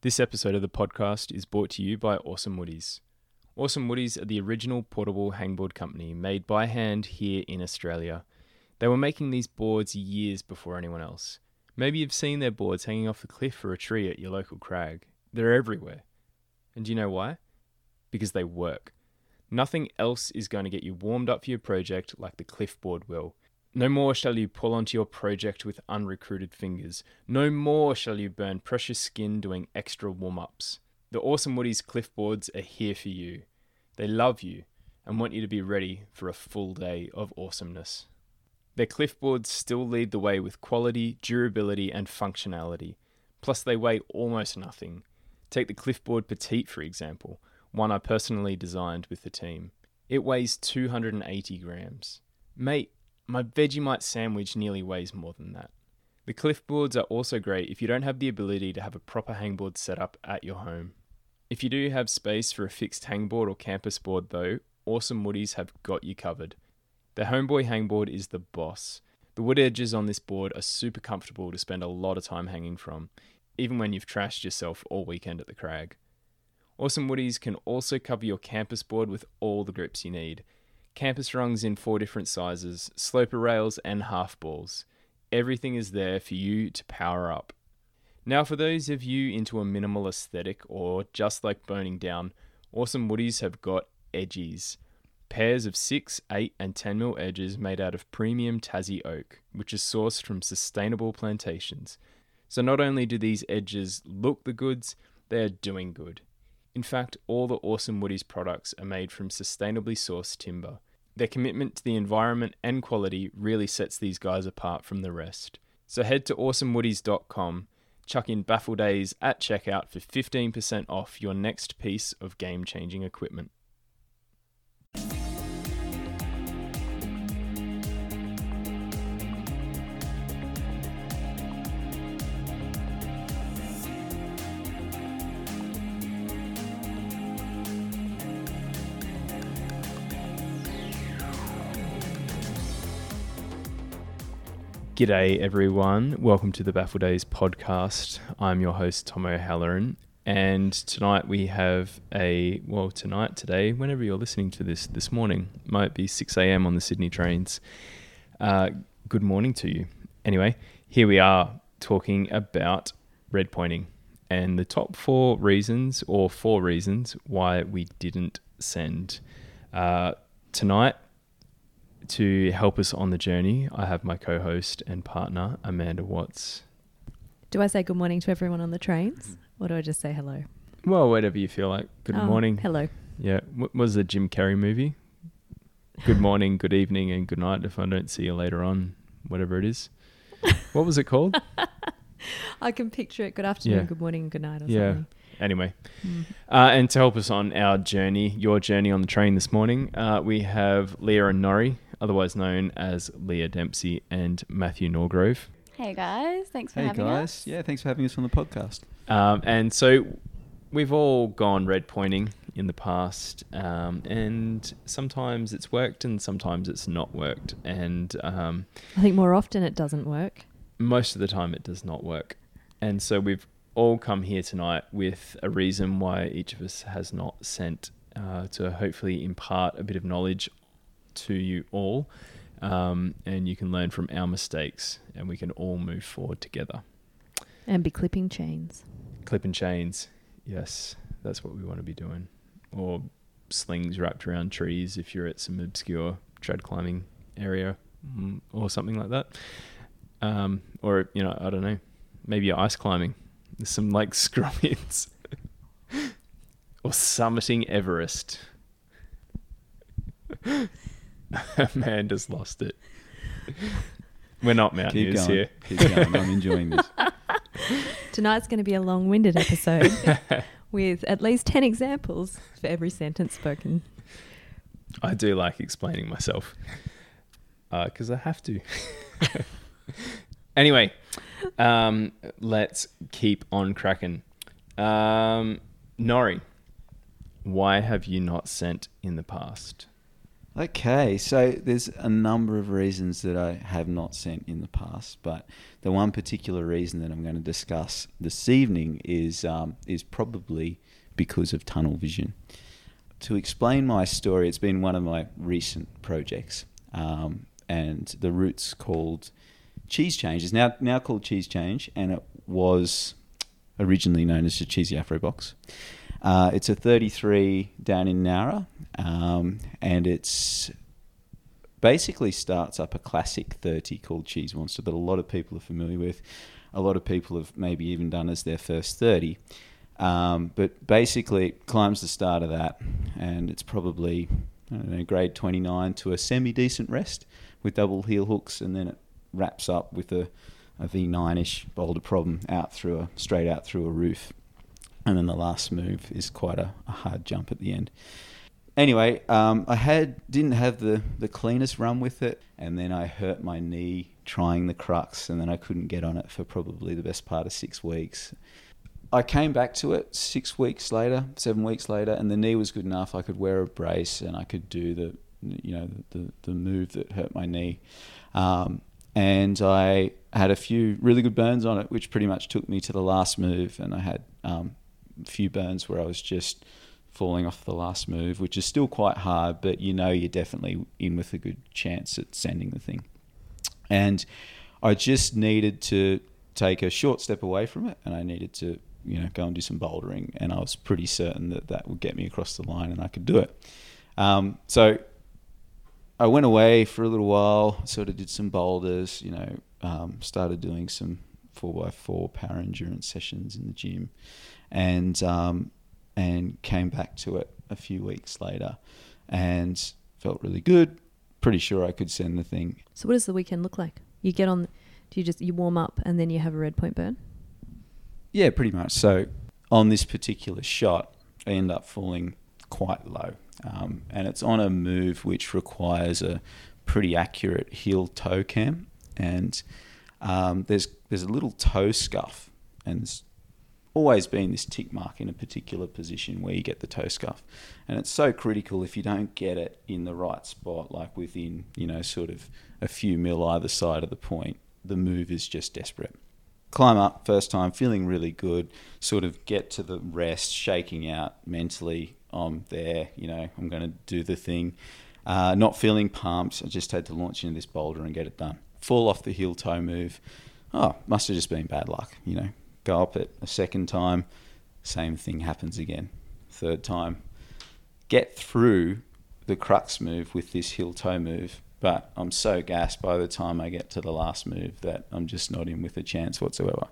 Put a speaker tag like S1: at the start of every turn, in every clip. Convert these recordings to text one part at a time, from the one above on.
S1: This episode of the podcast is brought to you by Awesome Woodies. Awesome Woodies are the original portable hangboard company made by hand here in Australia. They were making these boards years before anyone else. Maybe you've seen their boards hanging off a cliff or a tree at your local crag. They're everywhere. And do you know why? Because they work. Nothing else is going to get you warmed up for your project like the cliffboard will. No more shall you pull onto your project with unrecruited fingers. No more shall you burn precious skin doing extra warm ups. The Awesome Woodies cliffboards are here for you. They love you and want you to be ready for a full day of awesomeness. Their cliffboards still lead the way with quality, durability, and functionality. Plus, they weigh almost nothing. Take the Cliffboard Petite, for example, one I personally designed with the team. It weighs 280 grams. Mate, my Vegemite sandwich nearly weighs more than that. The cliffboards are also great if you don't have the ability to have a proper hangboard set up at your home. If you do have space for a fixed hangboard or campus board, though, Awesome Woodies have got you covered. The Homeboy hangboard is the boss. The wood edges on this board are super comfortable to spend a lot of time hanging from, even when you've trashed yourself all weekend at the crag. Awesome Woodies can also cover your campus board with all the grips you need. Campus rungs in four different sizes, sloper rails, and half balls. Everything is there for you to power up. Now, for those of you into a minimal aesthetic or just like boning down, Awesome Woodies have got edgies. Pairs of 6, 8, and 10 mil edges made out of premium Tassie oak, which is sourced from sustainable plantations. So not only do these edges look the goods, they are doing good. In fact, all the Awesome Woodies products are made from sustainably sourced timber. Their commitment to the environment and quality really sets these guys apart from the rest. So head to awesomewoodies.com, chuck in Baffle Days at checkout for 15% off your next piece of game changing equipment. G'day, everyone. Welcome to the Baffle Days podcast. I'm your host, Tom O'Halloran. And tonight we have a, well, tonight, today, whenever you're listening to this, this morning, might be 6 a.m. on the Sydney trains. Uh, good morning to you. Anyway, here we are talking about red pointing and the top four reasons or four reasons why we didn't send. Uh, tonight, to help us on the journey, I have my co host and partner, Amanda Watts.
S2: Do I say good morning to everyone on the trains or do I just say hello?
S1: Well, whatever you feel like. Good
S2: Oh,
S1: morning.
S2: Hello.
S1: Yeah. What was the Jim Carrey movie? Good morning, good evening, and good night if I don't see you later on, whatever it is. What was it called?
S2: I can picture it. Good afternoon,
S1: Yeah.
S2: good morning, good night or
S1: Yeah.
S2: something.
S1: Anyway,
S2: Mm.
S1: uh, and to help us on our journey, your journey on the train this morning, uh, we have Leah and Norrie, otherwise known as Leah Dempsey and Matthew Norgrove.
S3: Hey guys, thanks for
S4: Hey
S3: having
S4: guys,
S3: us.
S4: yeah, thanks for having us on the podcast.
S1: Um, and so we've all gone red pointing in the past, um, and sometimes it's worked and sometimes it's not worked. And um,
S2: I think more often it doesn't work.
S1: most of the time it does not work. And so we've all come here tonight with a reason why each of us has not sent uh, to hopefully impart a bit of knowledge to you all. Um, and you can learn from our mistakes and we can all move forward together.
S2: And be clipping chains.
S1: Clipping chains. Yes, that's what we want to be doing. Or slings wrapped around trees if you're at some obscure trad climbing area mm, or something like that. Um, or, you know, I don't know, maybe you're ice climbing. There's some like scrummies. or summiting Everest. Amanda's lost it. We're not
S4: Keep
S1: mountaineers
S4: going.
S1: here.
S4: Keep going. I'm enjoying this.
S2: Tonight's going to be a long winded episode with at least 10 examples for every sentence spoken.
S1: I do like explaining myself because I have to. anyway, um, let's keep on cracking. Um, Nori, why have you not sent in the past?
S4: Okay, so there's a number of reasons that I have not sent in the past, but the one particular reason that I'm going to discuss this evening is um, is probably because of tunnel vision. To explain my story, it's been one of my recent projects, um, and the roots called Cheese Change. It's now now called Cheese Change, and it was originally known as the Cheesy Afro Box. Uh, it's a 33 down in Nowra, um, and it's basically starts up a classic 30 called Cheese Monster that a lot of people are familiar with. A lot of people have maybe even done as their first 30. Um, but basically, it climbs the start of that, and it's probably know, grade 29 to a semi decent rest with double heel hooks, and then it wraps up with a, a V9 ish boulder problem out through a straight out through a roof and then the last move is quite a, a hard jump at the end. Anyway, um, I had didn't have the, the cleanest run with it, and then I hurt my knee trying the crux, and then I couldn't get on it for probably the best part of six weeks. I came back to it six weeks later, seven weeks later, and the knee was good enough. I could wear a brace and I could do the, you know, the the move that hurt my knee, um, and I had a few really good burns on it, which pretty much took me to the last move, and I had um, few burns where I was just falling off the last move, which is still quite hard, but you know you're definitely in with a good chance at sending the thing. And I just needed to take a short step away from it, and I needed to you know go and do some bouldering, and I was pretty certain that that would get me across the line, and I could do it. Um, so I went away for a little while, sort of did some boulders, you know, um, started doing some four by four power endurance sessions in the gym, and um, and came back to it a few weeks later, and felt really good. Pretty sure I could send the thing.
S2: So what does the weekend look like? You get on, do you just you warm up and then you have a red point burn?
S4: Yeah, pretty much. So on this particular shot, I end up falling quite low, um, and it's on a move which requires a pretty accurate heel toe cam, and um, there's there's a little toe scuff, and always been this tick mark in a particular position where you get the toe scuff. And it's so critical if you don't get it in the right spot, like within, you know, sort of a few mil either side of the point, the move is just desperate. Climb up first time, feeling really good, sort of get to the rest, shaking out mentally. I'm there, you know, I'm going to do the thing. Uh, not feeling pumped. I just had to launch into this boulder and get it done. Fall off the heel toe move. Oh, must have just been bad luck, you know go up it a second time, same thing happens again. Third time, get through the crux move with this heel toe move, but I'm so gassed by the time I get to the last move that I'm just not in with a chance whatsoever.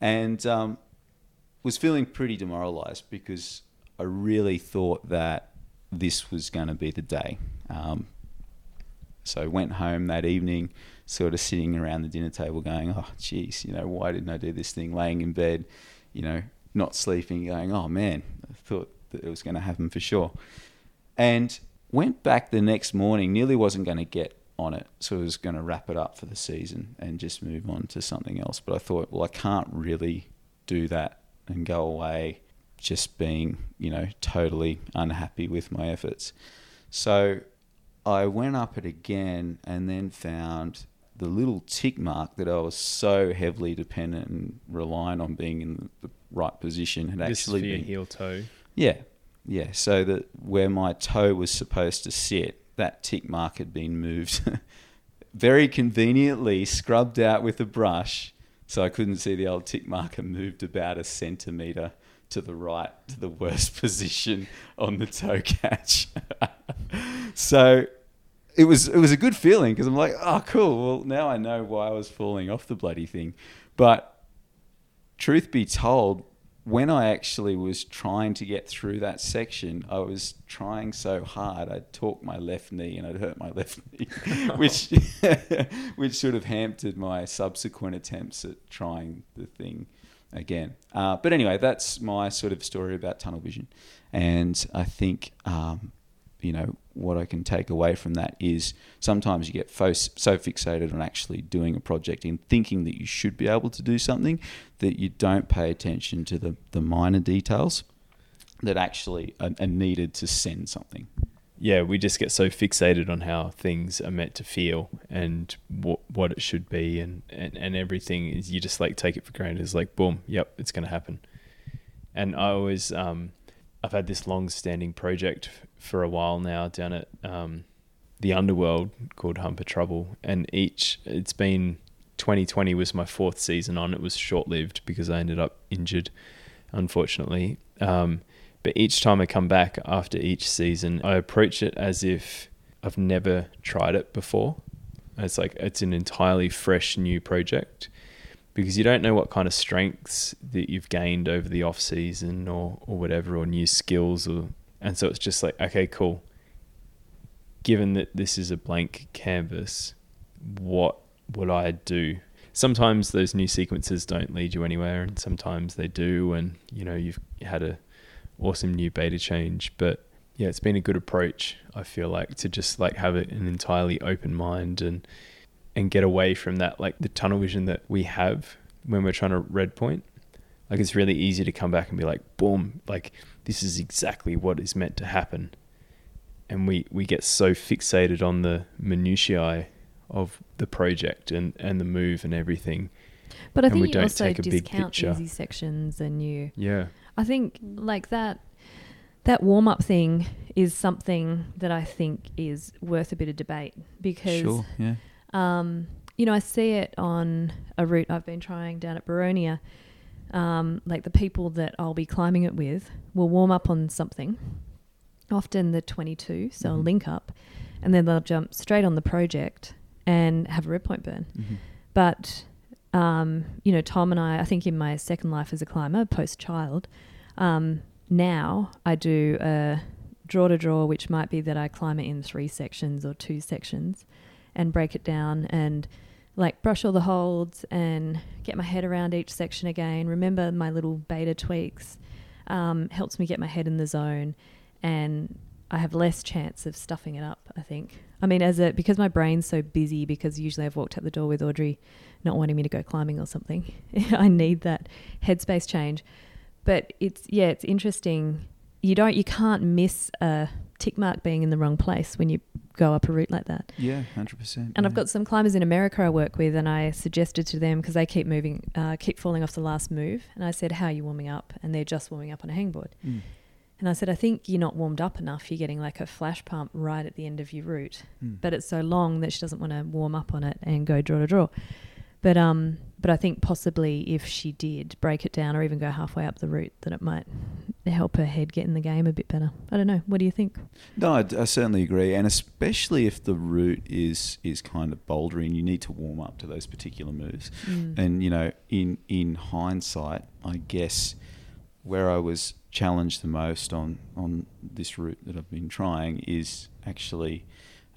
S4: And um, was feeling pretty demoralized because I really thought that this was going to be the day. Um, so went home that evening, sort of sitting around the dinner table going, oh, geez, you know, why didn't I do this thing? Laying in bed, you know, not sleeping, going, oh man, I thought that it was going to happen for sure. And went back the next morning, nearly wasn't going to get on it. So I was going to wrap it up for the season and just move on to something else. But I thought, well, I can't really do that and go away just being, you know, totally unhappy with my efforts. So I went up it again and then found the little tick mark that I was so heavily dependent and reliant on being in the right position had
S1: this
S4: actually
S1: is for your
S4: been
S1: heel toe.
S4: yeah yeah so that where my toe was supposed to sit that tick mark had been moved very conveniently scrubbed out with a brush so I couldn't see the old tick mark and moved about a centimeter to the right to the worst position on the toe catch so it was it was a good feeling because I'm like, oh, cool. Well, now I know why I was falling off the bloody thing. But truth be told, when I actually was trying to get through that section, I was trying so hard. I'd torque my left knee and I'd hurt my left knee, which which sort of hampered my subsequent attempts at trying the thing again. Uh, but anyway, that's my sort of story about tunnel vision, and I think um, you know what I can take away from that is sometimes you get fo- so fixated on actually doing a project and thinking that you should be able to do something that you don't pay attention to the, the minor details that actually are, are needed to send something.
S1: yeah, we just get so fixated on how things are meant to feel and what what it should be and, and, and everything is you just like take it for granted. It's like boom, yep, it's gonna happen. And I always um, I've had this long standing project for a while now down at um, the underworld called Humper Trouble and each it's been 2020 was my fourth season on. It was short lived because I ended up injured, unfortunately. Um, but each time I come back after each season, I approach it as if I've never tried it before. It's like it's an entirely fresh new project because you don't know what kind of strengths that you've gained over the off season or, or whatever or new skills or and so it's just like okay cool given that this is a blank canvas what would I do sometimes those new sequences don't lead you anywhere and sometimes they do and you know you've had a awesome new beta change. But yeah, it's been a good approach. I feel like to just like have an entirely open mind and and get away from that like the tunnel vision that we have when we're trying to red point. Like it's really easy to come back and be like, boom, like this is exactly what is meant to happen. And we, we get so fixated on the minutiae of the project and, and the move and everything.
S2: But I
S1: And
S2: think
S1: we
S2: you
S1: don't
S2: also
S1: take a big
S2: discount
S1: picture.
S2: easy sections and you
S1: Yeah.
S2: I think like that that warm up thing is something that I think is worth a bit of debate because
S4: Sure. Yeah.
S2: Um, you know, I see it on a route I've been trying down at Baronia. Um, like the people that I'll be climbing it with will warm up on something, often the 22, so a
S4: Mhm.
S2: link up, and then they'll jump straight on the project and have a red point burn.
S4: Mhm.
S2: But um, you know, Tom and I, I think in my second life as a climber, post child, um, now I do a draw to draw, which might be that I climb it in three sections or two sections, and break it down and like brush all the holds and get my head around each section again. Remember my little beta tweaks. Um, helps me get my head in the zone, and I have less chance of stuffing it up. I think. I mean, as a because my brain's so busy because usually I've walked out the door with Audrey, not wanting me to go climbing or something. I need that headspace change. But it's yeah, it's interesting. You don't, you can't miss a tick mark being in the wrong place when you go up a route like that.
S4: Yeah, hundred percent.
S2: And I've got some climbers in America I work with, and I suggested to them because they keep moving, uh, keep falling off the last move, and I said, "How are you warming up?" And they're just warming up on a hangboard.
S4: Mm.
S2: And I said, "I think you're not warmed up enough. You're getting like a flash pump right at the end of your route,
S4: Mm.
S2: but it's so long that she doesn't want to warm up on it and go draw to draw." But um, but I think possibly if she did break it down or even go halfway up the route, that it might help her head get in the game a bit better. I don't know. What do you think?
S4: No, I, I certainly agree, and especially if the route is is kind of bouldery and you need to warm up to those particular moves.
S2: Mm.
S4: And you know, in in hindsight, I guess where I was challenged the most on on this route that I've been trying is actually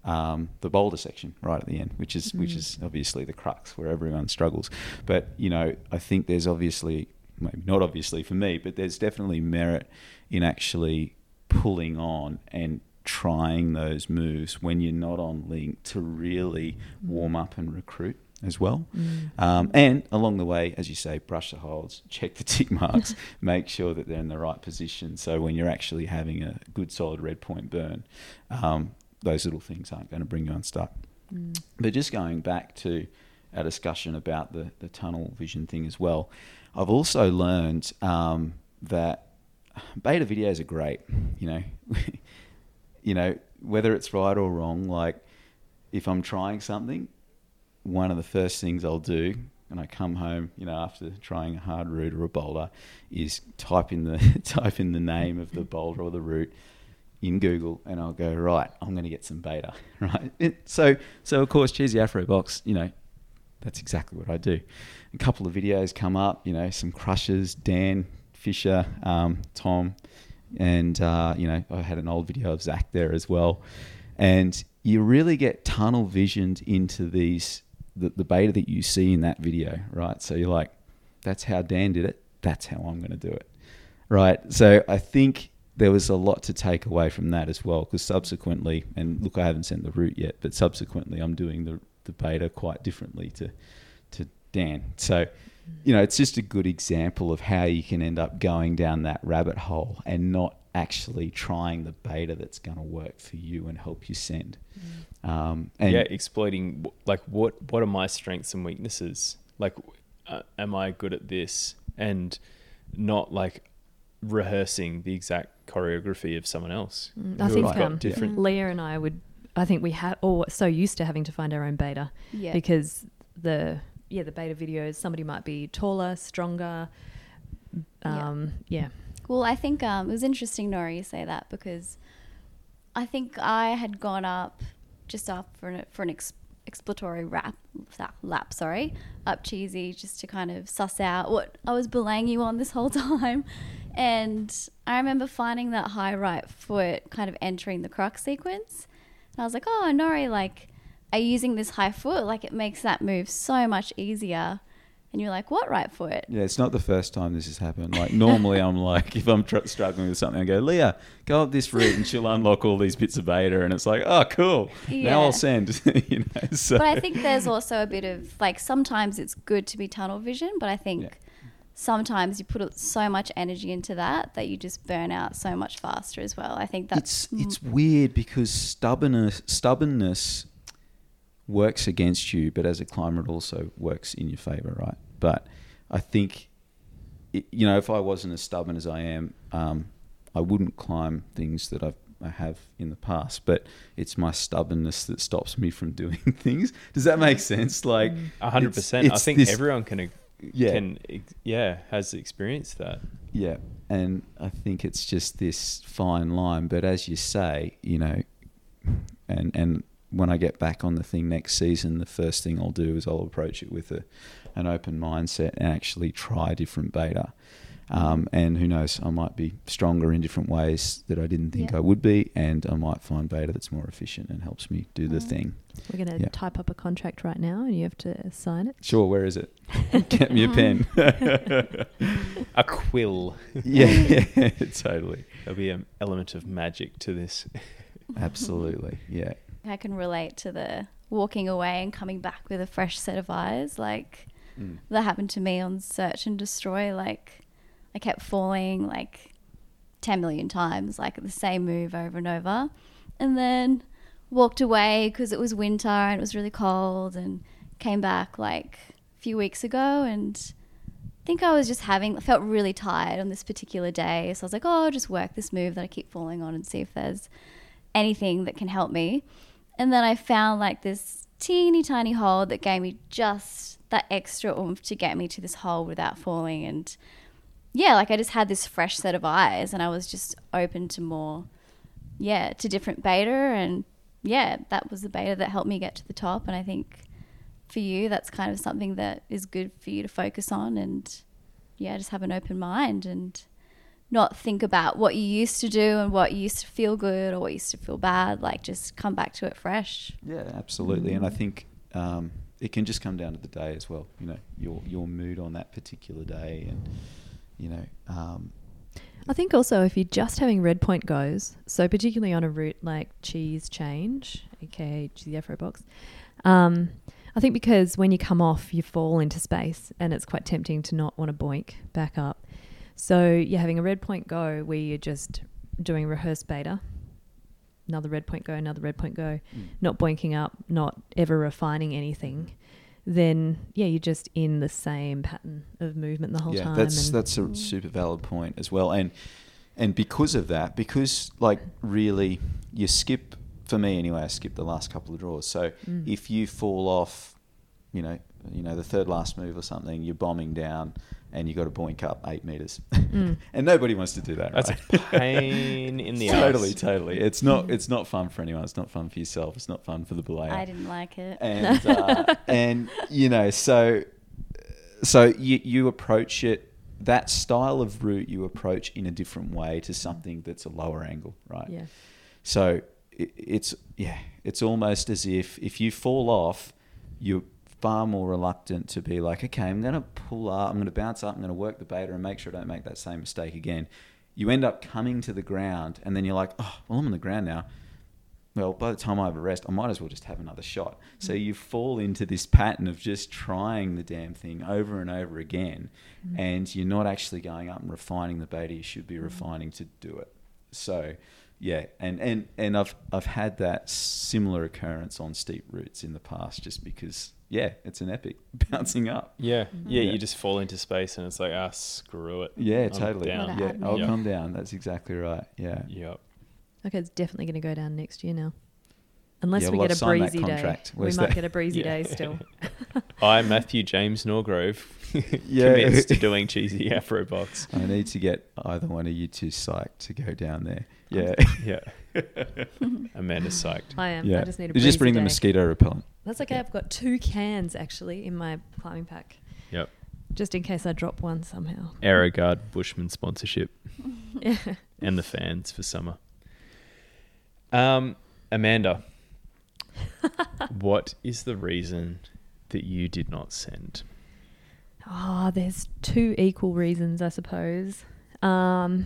S4: um, the boulder section right at the end, which is which
S2: Mm.
S4: is obviously the crux where everyone struggles. But you know, I think there's obviously maybe not obviously for me, but there's definitely merit in actually pulling on and trying those moves when you're not on link to really warm up and recruit as well.
S2: Mm.
S4: Um, and along the way, as you say, brush the holds, check the tick marks, make sure that they're in the right position. So when you're actually having a good solid red point burn, um, those little things aren't going to bring you unstuck.
S2: Mm.
S4: But just going back to our discussion about the, the tunnel vision thing as well, I've also learned um, that beta videos are great. You know, you know whether it's right or wrong. Like if I'm trying something, one of the first things I'll do when I come home, you know, after trying a hard route or a boulder, is type in the type in the name of the boulder or the route in Google, and I'll go right. I'm going to get some beta, right? It, so, so of course, Cheesy Afro Box, you know, that's exactly what I do. A couple of videos come up, you know, some crushes, Dan Fisher, um, Tom, and uh, you know, I had an old video of Zach there as well, and you really get tunnel visioned into these the, the beta that you see in that video, right? So you're like, that's how Dan did it. That's how I'm going to do it, right? So I think there was a lot to take away from that as well, because subsequently, and look, I haven't sent the route yet, but subsequently, I'm doing the the beta quite differently to to Dan. So you know, it's just a good example of how you can end up going down that rabbit hole and not actually trying the beta that's going to work for you and help you send. Um, and
S1: yeah, exploiting like what what are my strengths and weaknesses? Like, uh, am I good at this? And not like rehearsing the exact choreography of someone else.
S2: Mm, I
S1: who
S2: think
S1: have got
S2: um,
S1: different.
S2: Leah and I would. I think we had all so used to having to find our own beta
S3: Yeah.
S2: because the yeah the beta videos somebody might be taller, stronger.
S3: Yeah.
S2: Um, yeah.
S3: Well, I think um, it was interesting, Nori, you say that because I think I had gone up just up for an, for an ex- exploratory rap, lap, lap, sorry, up cheesy just to kind of suss out what I was belaying you on this whole time. And I remember finding that high right foot kind of entering the crux sequence. And I was like, oh, Nori, like, are you using this high foot? Like, it makes that move so much easier. And you're like, what right foot?
S4: Yeah, it's not the first time this has happened. Like normally, I'm like, if I'm tr- struggling with something, I go, Leah, go up this route, and she'll unlock all these bits of beta, and it's like, oh, cool. Now I'll send. you know, so
S3: but I think there's also a bit of like sometimes it's good to be tunnel vision, but I think
S4: Yeah.
S3: Sometimes you put so much energy into that that you just burn out so much faster as well. I think that's
S4: it's it's weird because stubbornness stubbornness works against you, but as a climber, it also works in your favor, right? But I think, it, you know, if I wasn't as stubborn as I am, um, I wouldn't climb things that I've, I have in the past. But it's my stubbornness that stops me from doing things. Does that make sense? Like,
S1: A hundred percent. I think
S4: this-
S1: everyone can
S4: Yeah.
S1: can yeah has experienced that.
S4: Yeah, and I think it's just this fine line. But as you say, you know, and and when I get back on the thing next season, the first thing I'll do is I'll approach it with a, an open mindset and actually try different beta. Um, and who knows, I might be stronger in different ways that I didn't think
S3: Yeah.
S4: I would be, and I might find beta that's more efficient and helps me do the
S3: Mm.
S4: thing.
S2: We're going to
S4: Yeah.
S2: type up a contract right now, and you have to sign it.
S4: Sure, where is it? Get me a pen.
S1: A quill.
S4: yeah, totally,
S1: There'll be an element of magic to this.
S4: absolutely, yeah.
S3: I can relate to the walking away and coming back with a fresh set of eyes. Like
S4: Mm.
S3: that happened to me on Search and Destroy. Like I kept falling like 10 million times, like the same move over and over. And then walked away because it was winter and it was really cold and came back like a few weeks ago and I think I was just having, felt really tired on this particular day. So I was like, oh, I'll just work this move that I keep falling on and see if there's anything that can help me. And then I found like this teeny tiny hole that gave me just that extra oomph to get me to this hole without falling. And yeah, like I just had this fresh set of eyes and I was just open to more, yeah, to different beta. And yeah, that was the beta that helped me get to the top. And I think for you, that's kind of something that is good for you to focus on and yeah, just have an open mind and not think about what you used to do and what used to feel good or what used to feel bad. Like just come back to it fresh.
S4: Yeah, absolutely.
S2: Mm.
S4: And I think um, it can just come down to the day as well. You know, your your mood on that particular day, and you know, um,
S2: I think also if you're just having red point goes, so particularly on a route like cheese change, aka cheesy Afro box, um, I think because when you come off, you fall into space, and it's quite tempting to not want to boink back up. So you're having a red point go where you're just doing rehearse beta, another red point go, another red point go, not boinking up, not ever refining anything. Then yeah, you're just in the same pattern of movement the whole time.
S4: yeah,
S2: time.
S4: that's
S2: and-
S4: that's a super valid point as well. And and because of that, because like really, you skip for me anyway. I skip the last couple of draws. So
S2: Mm.
S4: if you fall off, you know, you know the third last move or something, you're bombing down, and you got to boink up eight meters,
S2: Mm.
S4: and nobody wants to do that.
S1: That's
S4: right?
S1: a pain in the
S4: totally,
S1: ass.
S4: totally. It's not. It's not fun for anyone. It's not fun for yourself. It's not fun for the belayer.
S3: I didn't like it.
S4: and uh, and you know, so so you you approach it that style of route you approach in a different way to something that's a lower angle, right?
S2: yeah.
S4: So it, it's yeah, it's almost as if if you fall off, you're far more reluctant to be like, okay, I'm going to pull up, I'm going to bounce up, I'm going to work the beta and make sure I don't make that same mistake again. You end up coming to the ground, and then you're like, oh, well, I'm on the ground now. well, by the time I have a rest, I might as well just have another shot. So
S2: Mm.
S4: you fall into this pattern of just trying the damn thing over and over again,
S2: Mm.
S4: and you're not actually going up and refining the beta you should be
S2: Mm.
S4: refining to do it. So, yeah, and, and, and I've I've had that similar occurrence on steep routes in the past, just because yeah, it's an epic bouncing up.
S1: Yeah,
S2: Mm-hmm.
S1: yeah,
S4: Yeah.
S1: You just fall into space, and it's like ah, screw it.
S4: Yeah,
S1: I'm
S4: totally.
S1: down.
S4: Yeah,
S3: had
S4: I'll
S3: me.
S4: come down. That's exactly right. Yeah.
S1: Yep.
S2: Okay, it's definitely going to go down next year now. Unless
S4: Yeah,
S2: we
S4: well,
S2: get
S4: I've
S2: a breezy day.
S4: contract.
S2: We might
S4: that?
S2: get a breezy
S1: Yeah.
S2: day still.
S1: I, Matthew James Norgrove,
S4: Yeah.
S1: commits to doing cheesy Afro box.
S4: I need to get either one of you two psyched to go down there. Yeah.
S1: Yeah. Amanda's psyched.
S2: I am.
S4: yeah.
S2: I just need a
S4: You just bring the mosquito repellent.
S2: That's okay. I've got two cans actually in my climbing pack,
S1: Yep.
S2: just in case I drop one somehow.
S1: Aerogard Bushman sponsorship
S2: Yeah.
S1: and the fans for summer. Um, Amanda, what is the reason that you did not send?
S2: Oh, there's two equal reasons, I suppose. Um,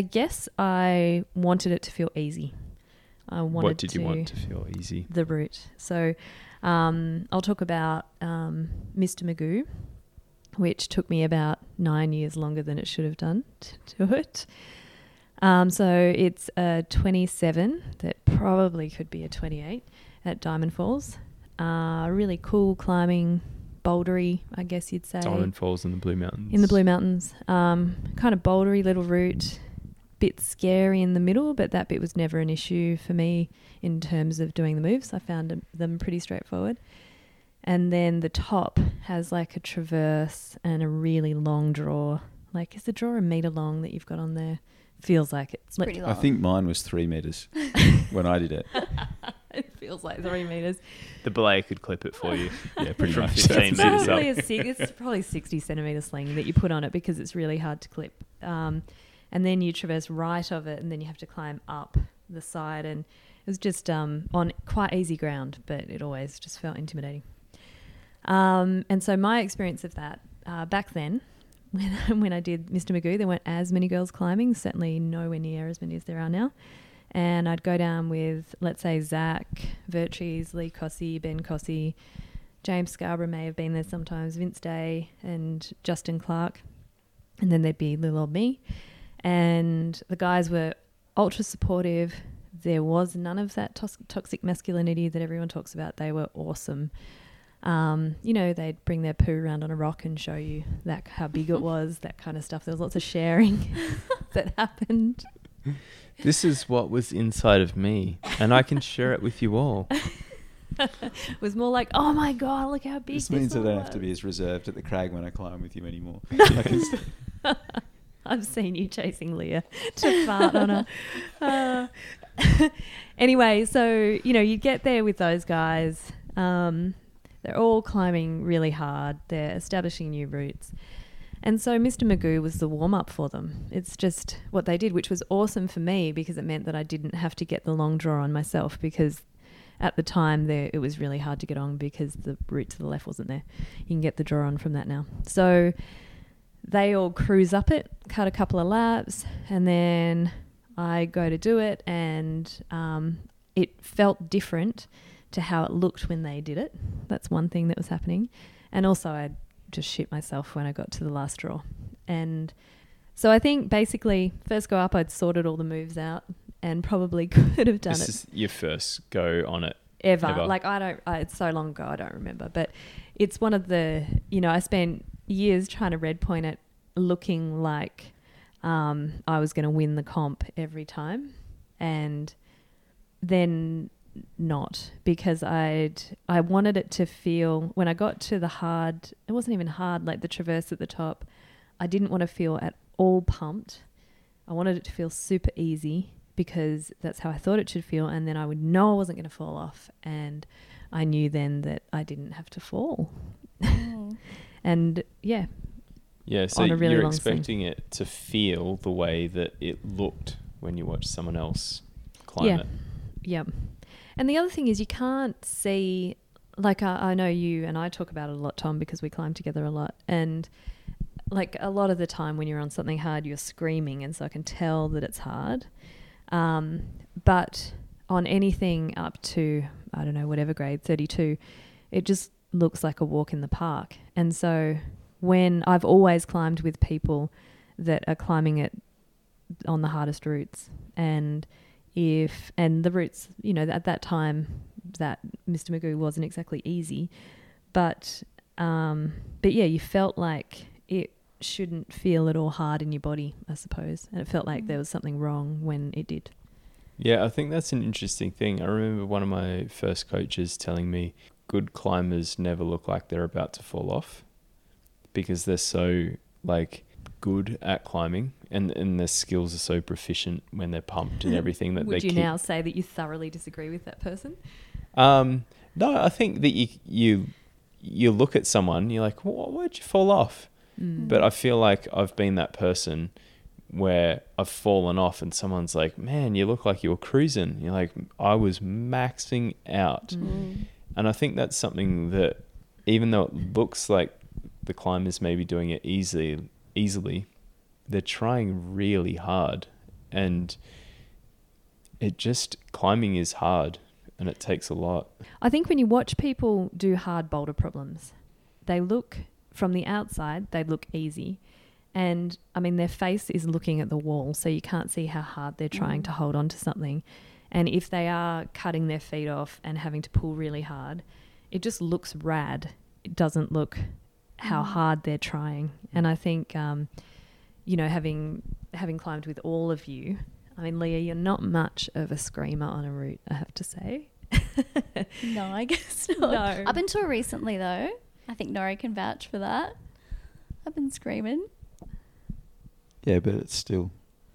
S2: I guess I wanted it to feel easy. I wanted
S1: What did
S2: to,
S1: you want to feel easy?
S2: the route. So um, I'll talk about um, Mr. Magoo, which took me about nine years longer than it should have done to do it. Um, so it's a 27 that probably could be a 28 at Diamond Falls. Uh, really cool climbing, bouldery, I guess you'd say
S1: Diamond Falls in the Blue Mountains.
S2: in the Blue Mountains. Um, kind of bouldery little route, bit scary in the middle, but that bit was never an issue for me in terms of doing the moves. I found them- them pretty straightforward. And then the top has like a traverse and a really long draw. Like, is the draw a meter long that you've got on there? Feels like it.
S3: It's
S2: Like-
S3: pretty long.
S4: I think mine was three meters when I did it.
S2: it feels like three meters.
S1: The belay could clip it for you.
S4: Yeah, pretty much.
S1: 15
S2: It's probably a six, it's probably sixty centimeter sling that you put on it because it's really hard to clip. Um, and then you traverse right of it, and then you have to climb up the side, and it was just um, on quite easy ground, but it always just felt intimidating. Um, and so my experience of that uh, back then, when when I did Mr. Magoo, there weren't as many girls climbing. Certainly nowhere near as many as there are now. And I'd go down with, let's say, Zach, Vertrees, Lee Cossey, Ben Cossey, James Scarborough may have been there sometimes, Vince Day, and Justin Clark. And then there'd be little old me. And the guys were ultra supportive. There was none of that tos- toxic masculinity that everyone talks about. They were awesome. Um, you know, they'd bring their poo around on a rock and show you that how big it was, that kind of stuff. There was lots of sharing that happened.
S1: This is what was inside of me, and I can share it with you all.
S2: It was more like, oh my god, look how big
S4: This
S2: this,
S4: means I don't have to be as reserved at the crag when I climb with you anymore.
S2: I've seen you chasing Leah to fart on her. Uh, anyway, so you know you get there with those guys. Um, they're all climbing really hard. They're establishing new routes. And so Mr. Magoo was the warm up for them. It's just what they did, which was awesome for me because it meant that I didn't have to get the long draw on myself because at the time there it was really hard to get on because the route to the left wasn't there. You can get the draw on from that now. So they all cruise up it, cut a couple of laps, and then I go to do it, and um, it felt different to how it looked when they did it. That's one thing that was happening. And also, I just shit myself when I got to the last draw. And so I think basically, first go up, I'd sorted all the moves out and probably could have done it.
S1: this
S2: it
S1: is your first go on it.
S2: ever.
S1: Ever.
S2: Like I don't. I, it's so long ago. I don't remember. But it's one of the. You know, I spent years trying to red point it, looking like um, I was going to win the comp every time, and then not because I'd I wanted it to feel when I got to the hard. It wasn't even hard. Like the traverse at the top, I didn't want to feel at all pumped. I wanted it to feel super easy because that's how I thought it should feel, and then I would know I wasn't going to fall off, and I knew then that I didn't have to fall.
S3: Mm.
S2: And yeah,
S1: Yeah, so
S2: On a really
S1: you're expecting it to feel the way that it looked when you watched someone else climb
S2: Yeah.
S1: it.
S2: Yeah. And the other thing is, you can't see, like, I, I know you and I talk about it a lot, Tom, because we climb together a lot. And, like, a lot of the time when you're on something hard, you're screaming. And so I can tell that it's hard. Um, but on anything up to I don't know whatever grade 32 it just looks like a walk in the park and so when I've always climbed with people that are climbing it on the hardest routes and if and the routes you know at that time that Mr. Magoo wasn't exactly easy but um but yeah you felt like it shouldn't feel at all hard in your body I suppose and it felt like there was something wrong when it did
S1: Yeah, I think that's an interesting thing. I remember one of my first coaches telling me good climbers never look like they're about to fall off because they're so like good at climbing and and their skills are so proficient when they're pumped and everything that
S2: would you
S1: keep
S2: now say that you thoroughly disagree with that person
S1: Um, no, I think that you you you look at someone, you're like, "Wh- why'd you fall off?
S2: Mm.
S1: But I feel like I've been that person where I've fallen off, and someone's like, "Man, you look like you were cruising." You're like, "I was maxing out,"
S3: Mm.
S1: And I think that's something that, even though it looks like the climbers may be doing it easily, easily, they're trying really hard, and it just climbing is hard, and it takes a lot.
S2: I think when you watch people do hard boulder problems, they look from the outside, they look easy. And I mean, their face is looking at the wall, so you can't see how hard they're trying
S3: Mm.
S2: to hold on to something. And if they are cutting their feet off and having to pull really hard, it just looks rad. It doesn't look how
S3: Mm.
S2: hard they're trying. And I think, um, you know, having having climbed with all of you, I mean, Leah, you're not much of a screamer on a route, I have to say.
S3: No, I guess not.
S2: No.
S3: Up until recently, though, I think Nori can vouch for that. I've been screaming.
S4: Yeah, but it's still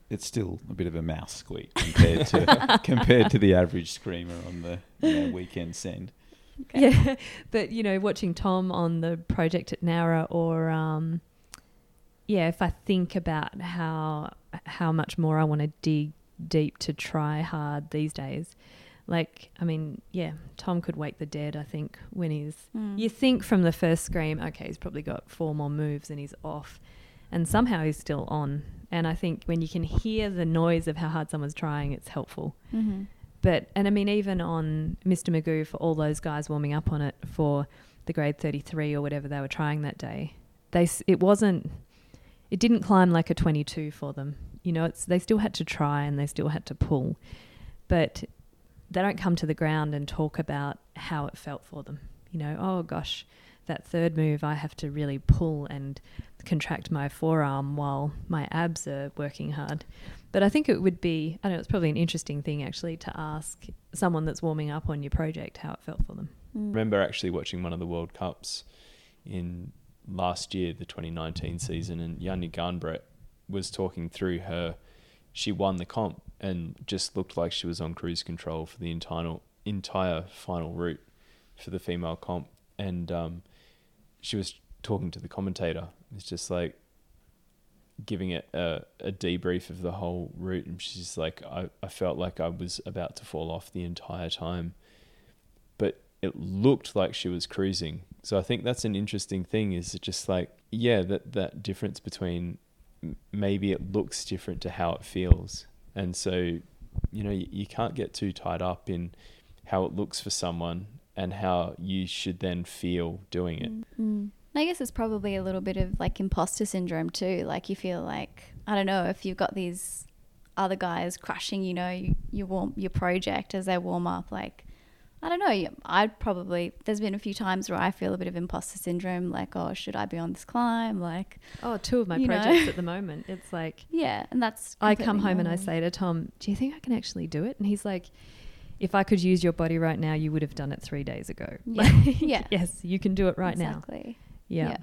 S4: it's still a bit of a mouse squeak compared to compared to the average screamer on the you know, weekend send.
S3: Okay.
S2: Yeah, but you know, watching Tom on the project at Nowra, or um, yeah, if I think about how how much more I want to dig deep to try hard these days, like I mean, yeah, Tom could wake the dead. I think when he's
S3: Mm.
S2: you think from the first scream, okay, he's probably got four more moves and he's off, and somehow he's still on. And I think when you can hear the noise of how hard someone's trying, it's helpful.
S3: hmm
S2: But and I mean even on Mr. Magoo for all those guys warming up on it for the grade 33 or whatever they were trying that day, they it wasn't it didn't climb like a 22 for them. You know, it's they still had to try and they still had to pull. But they don't come to the ground and talk about how it felt for them. You know, oh gosh, that third move I have to really pull and contract my forearm while my abs are working hard. But I think it would be, I don't know, it's probably an interesting thing actually to ask someone that's warming up on your project how it felt for them.
S3: Mm.
S1: remember actually watching one of the World Cups in last year, the 2019 season, and Janja Garnbret was talking through her. She won the comp and just looked like she was on cruise control for the entire entire final route for the female comp, and um, she was talking to the commentator. It's just like giving it a, a debrief of the whole route, and she's like, I, I felt like I was about to fall off the entire time but it looked like she was cruising. So I think that's an interesting thing is it just like yeah that that difference between maybe it looks different to how it feels. And so you know you, you can't get too tied up in how it looks for someone and how you should then feel doing it.
S3: Mm. I guess it's probably a little bit of like imposter syndrome too. Like you feel like I don't know if you've got these other guys crushing, you know, you, you warm your project as they warm up. Like I don't know. I'd probably there's been a few times where I feel a bit of imposter syndrome. Like oh, should I be on this climb? Like
S2: Oh, two of my
S3: You know.
S2: projects at the moment. It's like
S3: yeah, and that's
S2: I come
S3: completely
S2: home and I say to Tom, "Do you think I can actually do it?" And he's like, "If I could use your body right now, you would have done it 3 days ago."
S3: Yeah. Yeah.
S2: yes, you can do it right now.
S3: exactly.
S2: Yeah.
S3: Yeah.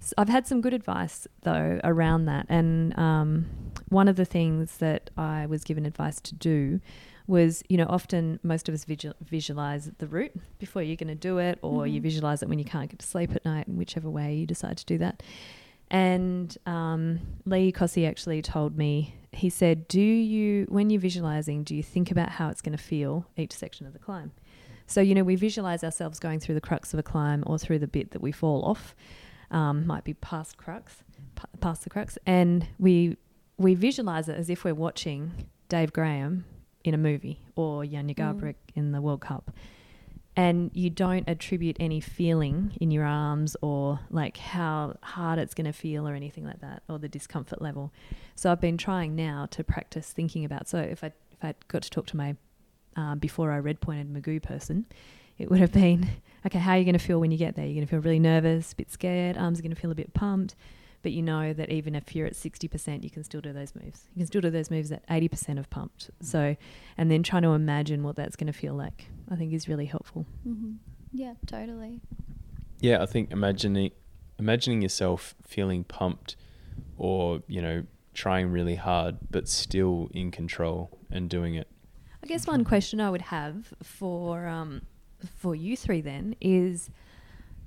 S2: So I've had some good advice though around that, and um, one of the things that I was given advice to do was, you know, often most of us visual- visualize the route before you're going to do it, or you
S3: Mhm.
S2: visualize it when you can't get to sleep at night, whichever way you decide to do that. And um, Lee Cossey actually told me, he said, Do you, when you're visualizing, do you think about how it's going to feel each section of the climb? So, you know, we visualize ourselves going through the crux of a climb or through the bit that we fall off, um, might be past crux, p- past the crux, and we we visualize it as if we're watching Dave Graham in a movie or Janja
S3: Mm.
S2: In the World Cup. And you don't attribute any feeling in your arms or like how hard it's going to feel or anything like that or the discomfort level. So I've been trying now to practice thinking about. So if I if I got to talk to my uh, before I red pointed Magoo person, it would have been okay. How are you going to feel when you get there? You're going to feel really nervous, a bit scared. Arms are going to feel a bit pumped, but you know that even if you're at sixty percent, you can still do those moves. You can still do those moves at eighty percent of pumped. So, and then trying to imagine what that's going to feel like, I think is really helpful.
S3: hmm Yeah, totally.
S1: Yeah, I think imagining imagining yourself feeling pumped or, you know, trying really hard but still in control and doing it.
S2: I guess one question I would have for um, for you three then is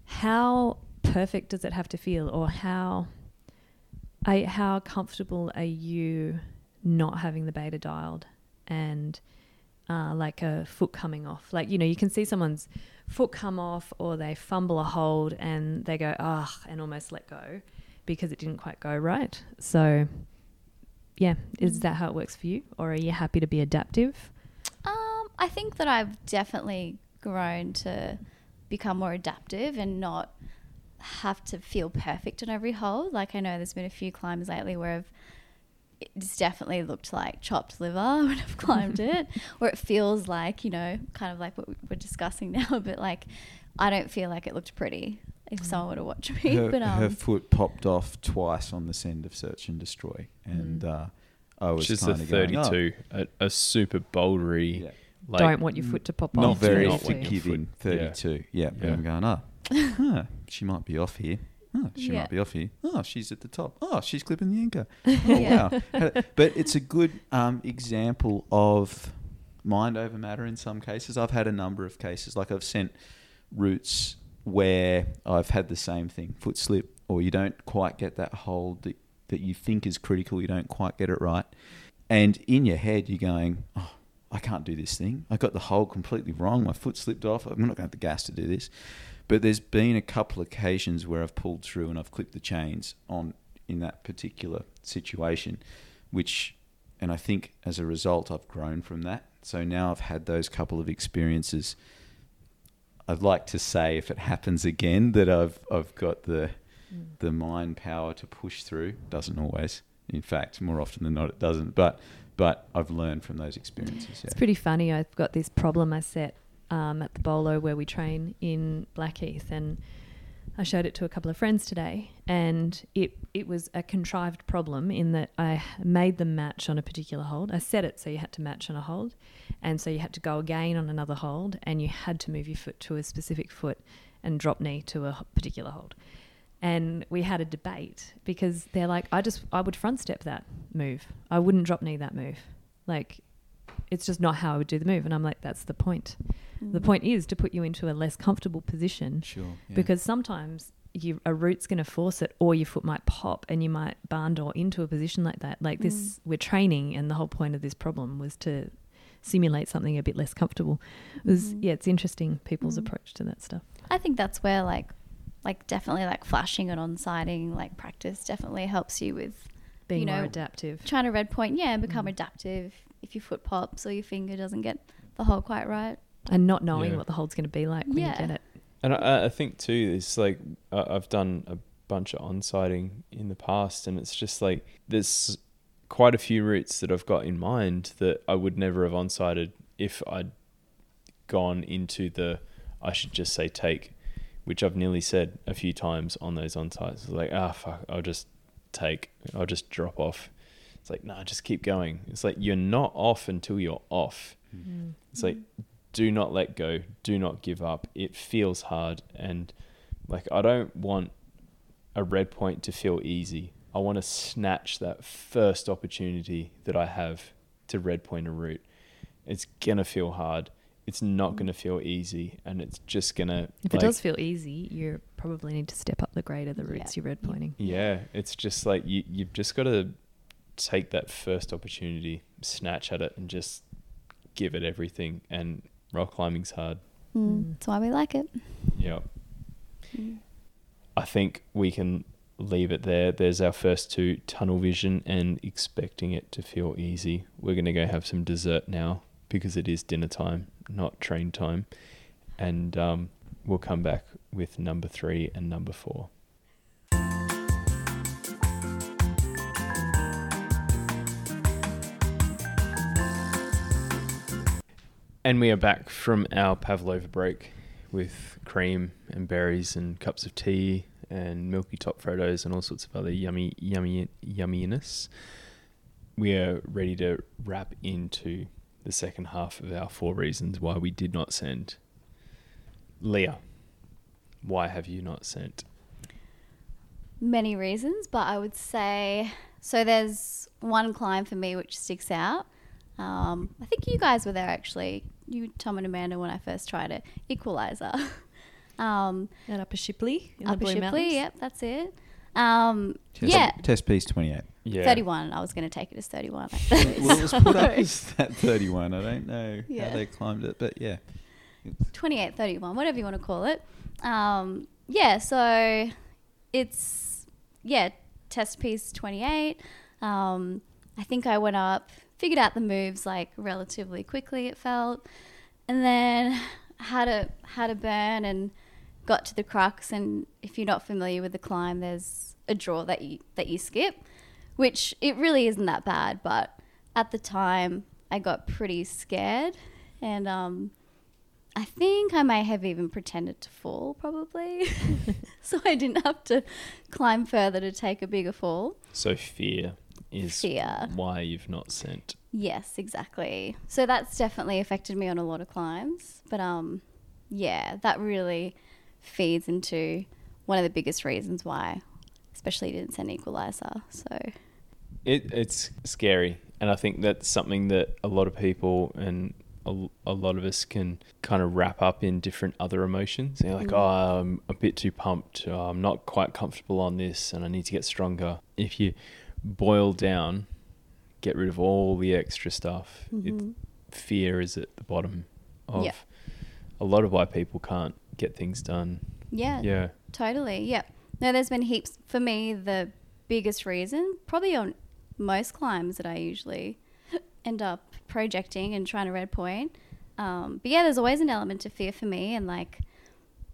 S2: how perfect does it have to feel, or how I, how comfortable are you not having the beta dialed and uh, like a foot coming off? Like you know, you can see someone's foot come off, or they fumble a hold and they go ah and almost let go because it didn't quite go right. So. Yeah, is that how it works for you, or are you happy to be adaptive?
S3: Um, I think that I've definitely grown to become more adaptive and not have to feel perfect on every hole. Like I know there's been a few climbs lately where I've it's definitely looked like chopped liver when I've climbed it, or it feels like you know, kind of like what we're discussing now. But like, I don't feel like it looked pretty if someone were to watch me.
S4: her,
S3: but um,
S4: her foot popped off twice on this end of search and destroy, and uh, I was
S1: Which is the
S4: going, oh,
S1: 32, a, a super bouldery.
S4: yeah.
S1: Like,
S2: don't want your foot to pop
S4: not
S2: off.
S4: very
S1: not very your
S4: forgiving.
S1: foot- yeah.
S4: Thirty-two, yeah. But
S1: Yeah.
S4: I'm going, oh, huh, she might be off here. Oh, she
S3: Yeah.
S4: might be off here. Oh, she's at the top. Oh, she's clipping the anchor. Oh,
S3: Yeah.
S4: wow. but it's a good um, example of mind over matter in some cases. I've had a number of cases, like I've sent routes where I've had the same thing foot slip, or you don't quite get that hold that, that you think is critical, you don't quite get it right. And in your head, you're going, oh, I can't do this thing. I got the hold completely wrong. My foot slipped off. I'm not going to have the gas to do this. But there's been a couple of occasions where I've pulled through and I've clipped the chains on in that particular situation, which, and I think as a result, I've grown from that. So now I've had those couple of experiences. I'd like to say if it happens again that I've I've got the mm. the mind power to push through. Doesn't always. In fact, more often than not, it doesn't. But but I've learned from those experiences.
S2: It's pretty funny. I've got this problem I set um, at the bolo where we train in Blackheath, and I showed it to a couple of friends today, and it it was a contrived problem in that I made them match on a particular hold. I set it so you had to match on a hold, and so you had to go again on another hold, and you had to move your foot to a specific foot and drop knee to a particular hold. And we had a debate because they're like, I just I would front step that move. I wouldn't drop knee that move. Like it's just not how I would do the move. And I'm like, that's the point. The
S3: Mm.
S2: point is to put you into a less comfortable position
S4: Sure. yeah.
S2: because sometimes you, a root's going to force it or your foot might pop and you might barn door into a position like that. Like this, we're training, and the whole point of this problem was to simulate something a bit less comfortable. It was,
S3: Mhm.
S2: yeah, it's interesting people's
S3: Mm.
S2: approach to that stuff.
S3: I think that's where like like definitely like flashing and on sighting like practice definitely helps you with
S2: Being
S3: You
S2: more
S3: know,
S2: adaptive.
S3: trying to red point, yeah, and become
S2: Mm.
S3: adaptive if your foot pops or your finger doesn't get the hole quite right.
S2: And not knowing
S1: Yeah.
S2: what the hold's going to be like when
S3: Yeah.
S2: you get it.
S1: And I, I think too, it's like I- I've done a bunch of on-sighting in the past, and it's just like there's quite a few routes that I've got in mind that I would never have on-sighted if I'd gone into the I should just say take, which I've nearly said a few times on those on-sights. Like ah fuck, I'll just take, I'll just drop off. It's like nah, just keep going. It's like you're not off until you're off.
S2: Mm.
S1: It's like, do not let go. Do not give up. It feels hard. And like, I don't want a red point to feel easy. I want to snatch that first opportunity that I have to red point a route. It's going to feel hard. It's not going to feel easy. And it's just going to.
S2: If it does feel easy, you probably need to step up the grade of the
S3: Yeah.
S2: routes you're red pointing.
S1: Yeah. It's just like you, you've just got to take that first opportunity, snatch at it, and just give it everything. And rock climbing's hard.
S3: Mm.
S2: Mm.
S3: That's why we like it.
S1: Yeah.
S3: Mm.
S1: I think we can leave it there. There's our first two tunnel vision and expecting it to feel easy. We're going to go have some dessert now because it is dinner time, not train time. And um, we'll come back with number three and number four. And we are back from our Pavlova break with cream and berries and cups of tea and milky top Freddos and all sorts of other yummy, yummy, yumminess. We are ready to wrap into the second half of our four reasons why we did not send. Leah, why have you not sent?
S3: Many reasons, but I would say so. There's one climb for me which sticks out. Um, I think you guys were there actually. You, Tom, and Amanda when I first tried it. Equalizer. um,
S2: At Upper Shipley in the Blue
S3: Shipley.
S2: Mountains.
S3: Yep, that's it. Um,
S4: Test,
S3: yeah,
S4: Test piece 28.
S1: Yeah.
S3: 31. I was going to take it as 31. Actually.
S4: well, it was put up as that 31. I don't know
S3: Yeah.
S4: how they climbed it, but yeah.
S3: 28, 31, whatever you want to call it. Um, yeah, so it's, yeah, test piece 28. Um, I think I went up, figured out the moves like relatively quickly, it felt, and then had a, had a burn and got to the crux. And if you're not familiar with the climb, there's a draw that you, that you skip, which it really isn't that bad, but at the time I got pretty scared and, um, I think I may have even pretended to fall, probably. so I didn't have to climb further to take a bigger fall.
S1: So fear is
S3: Fear.
S1: why you've not sent.
S3: Yes, exactly. So that's definitely affected me on a lot of climbs. But um, yeah, that really feeds into one of the biggest reasons why, especially didn't send equalizer. So
S1: It, it's scary. And I think that's something that a lot of people and a, a lot of us can kind of wrap up in different other emotions. They're like,
S3: Mm.
S1: oh, I'm a bit too pumped. Oh, I'm not quite comfortable on this and I need to get stronger. If you boil down, get rid of all the extra stuff, it,
S3: mhm.
S1: fear is at the bottom of
S3: Yeah.
S1: a lot of why people can't get things done.
S3: yeah,
S1: Yeah.
S3: Totally, yeah. No, there's been heaps. For me, the biggest reason, probably on most climbs that I usually end up projecting and trying to red point. Um, but yeah, there's always an element of fear for me, and like,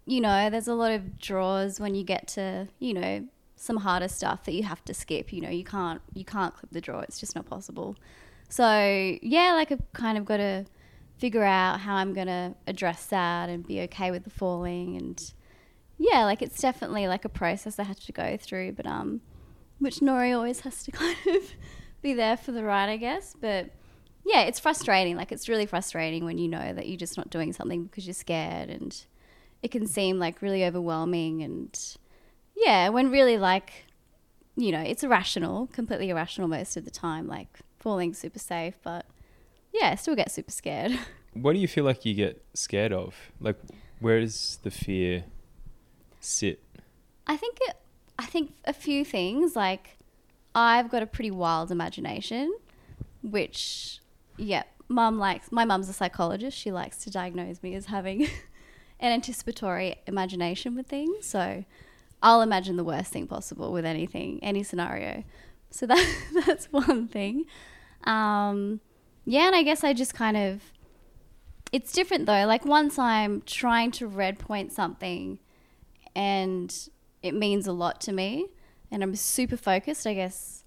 S3: you know, there's a lot of draws when you get to, you know, some harder stuff that you have to skip. You know, you can't you can't clip the draw; it's just not possible. So yeah, like I've kind of got to figure out how I'm gonna address that and be okay with the falling and yeah, like it's definitely like a process I have to go through, but um, which Nori always has to kind of be there for the ride, I guess. But yeah, it's frustrating. Like it's really frustrating when you know that you're just not doing something because you're scared, and it can seem like really overwhelming. And yeah, when really like, you know, it's irrational, completely irrational most of the time. Like falling super safe, but yeah, I still get super scared.
S1: What do you feel like you get scared of? Like, where does the fear sit?
S3: I think it, I think a few things like I've got a pretty wild imagination, which yeah, mum likes. My mum's a psychologist. She likes to diagnose me as having an anticipatory imagination with things. So I'll imagine the worst thing possible with anything, any scenario. So that that's one thing. Um, yeah, and I guess I just kind of. It's different though. Like once I'm trying to red point something and it means a lot to me and I'm super focused, I guess.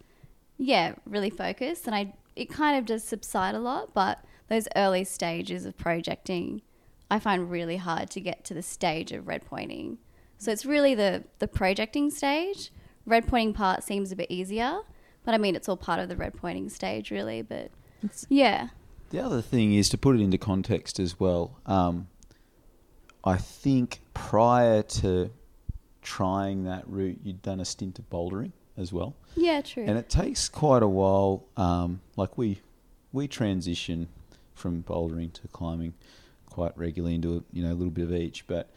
S3: Yeah, really focused and I it kind of does subside a lot, but those early stages of projecting I find really hard to get to the stage of red pointing. So it's really the the projecting stage. Red pointing part seems a bit easier, but I mean it's all part of the red pointing stage really, but
S2: It's-
S3: yeah.
S4: The other thing is to put it into context as well. Um, I think prior to trying that route, you'd done a stint of bouldering as well,
S3: Yeah, true.
S4: and it takes quite a while. Um, like we we transition from bouldering to climbing quite regularly into a, you know a little bit of each, but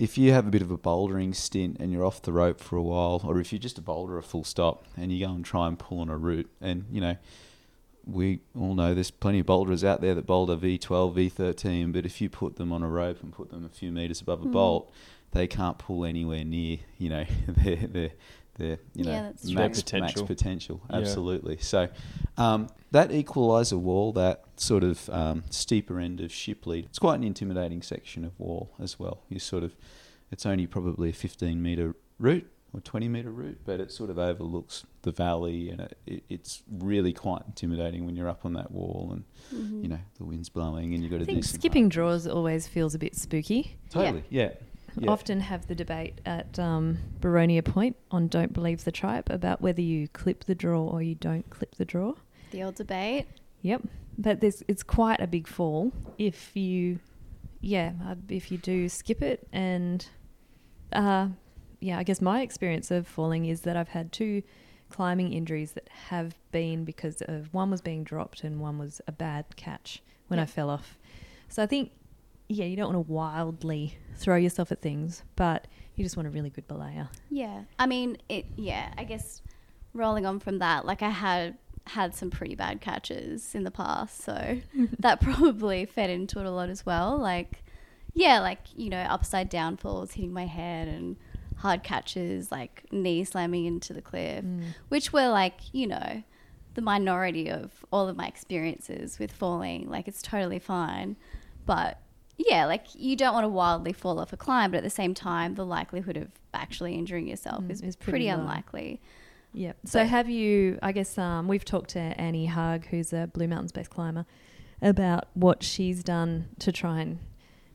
S4: if you have a bit of a bouldering stint and you're off the rope for a while, or if you're just a boulderer full stop and you go and try and pull on a route, and you know, we all know there's plenty of boulders out there that boulder V12, V13, but if you put them on a rope and put them a few meters above a
S3: Mm.
S4: bolt, they can't pull anywhere near, you know, their, their, their you know
S3: Yeah, that's
S1: true.
S4: max,
S1: Their
S4: max
S1: potential.
S4: potential.
S1: Yeah.
S4: Absolutely. So um, that equaliser wall, that sort of um, steeper end of Shipley, it's quite an intimidating section of wall as well. You sort of, it's only probably a 15 metre route or 20 metre route, but it sort of overlooks the valley and it, it, it's really quite intimidating when you're up on that wall and
S3: Mhm.
S4: you know the wind's blowing and you've got a
S2: I think
S4: decent
S2: skipping
S4: height.
S2: draws always feels a bit spooky.
S4: Totally, yeah. yeah.
S2: Often have the debate at um, Boronia Point on Don't Believe the Tripe about whether you clip the draw or you don't clip the draw.
S3: The old debate.
S2: Yep, but there's it's quite a big fall if you, yeah, uh, if you do skip it. And uh, yeah, I guess my experience of falling is that I've had two climbing injuries that have been because of one was being dropped and one was a bad catch when I fell off. So I think, yeah, you don't want to wildly throw yourself at things, but you just want a really good belayer.
S3: Yeah. I mean, it. Yeah. I guess rolling on from that, like I had had some pretty bad catches in the past, so that probably fed into it a lot as well. Like, yeah, like you know, upside down falls, hitting my head, and hard catches, like knee slamming into the cliff,
S2: Mm.
S3: which were like you know, the minority of all of my experiences with falling. Like, it's totally fine, but yeah, like you don't want to wildly fall off a climb, but at the same time, the likelihood of actually injuring yourself
S2: Mm,
S3: is,
S2: is pretty
S3: pretty, unlikely.
S2: Yeah. So
S3: But-
S2: have you? I guess um, we've talked to Annie Hug, who's a Blue Mountains based climber, about what she's done to try and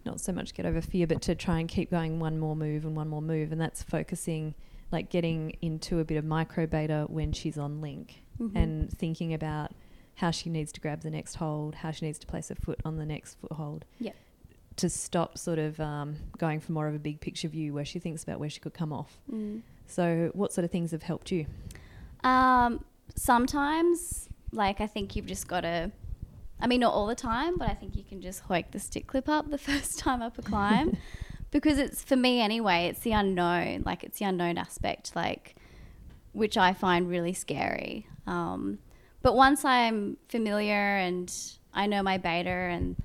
S2: not so much get over fear, but to try and keep going one more move and one more move, and that's focusing, like getting into a bit of micro beta when she's on link
S3: Mhm.
S2: and thinking about how she needs to grab the next hold, how she needs to place her foot on the next foothold.
S3: Yep.
S2: To stop sort of um, going for more of a big picture view where she thinks about where she could come off.
S3: Mm.
S2: So, what sort of things have helped you?
S3: Um, sometimes, like I think you've just got to. I mean, not all the time, but I think you can just hoik the stick clip up the first time up a climb, because it's for me anyway. It's the unknown, like it's the unknown aspect, like which I find really scary. Um, but once I'm familiar and I know my beta and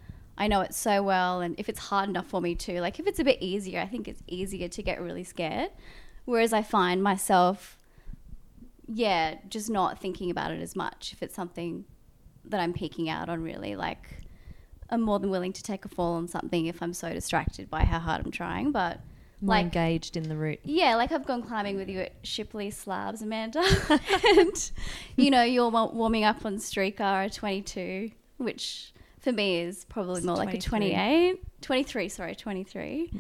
S3: I know it so well, and if it's hard enough for me too, like if it's a bit easier, I think it's easier to get really scared. Whereas I find myself yeah, just not thinking about it as much. If it's something that I'm peeking out on, really, like I'm more than willing to take a fall on something if I'm so distracted by how hard I'm trying. But
S2: More
S3: like,
S2: engaged in the route.
S3: yeah, like I've gone climbing with you at Shipley Slabs, Amanda, and you know you're wa- warming up on Streaker a 22, which for me is probably
S2: It's
S3: more like a
S2: 23.
S3: 28, 23. Sorry, 23.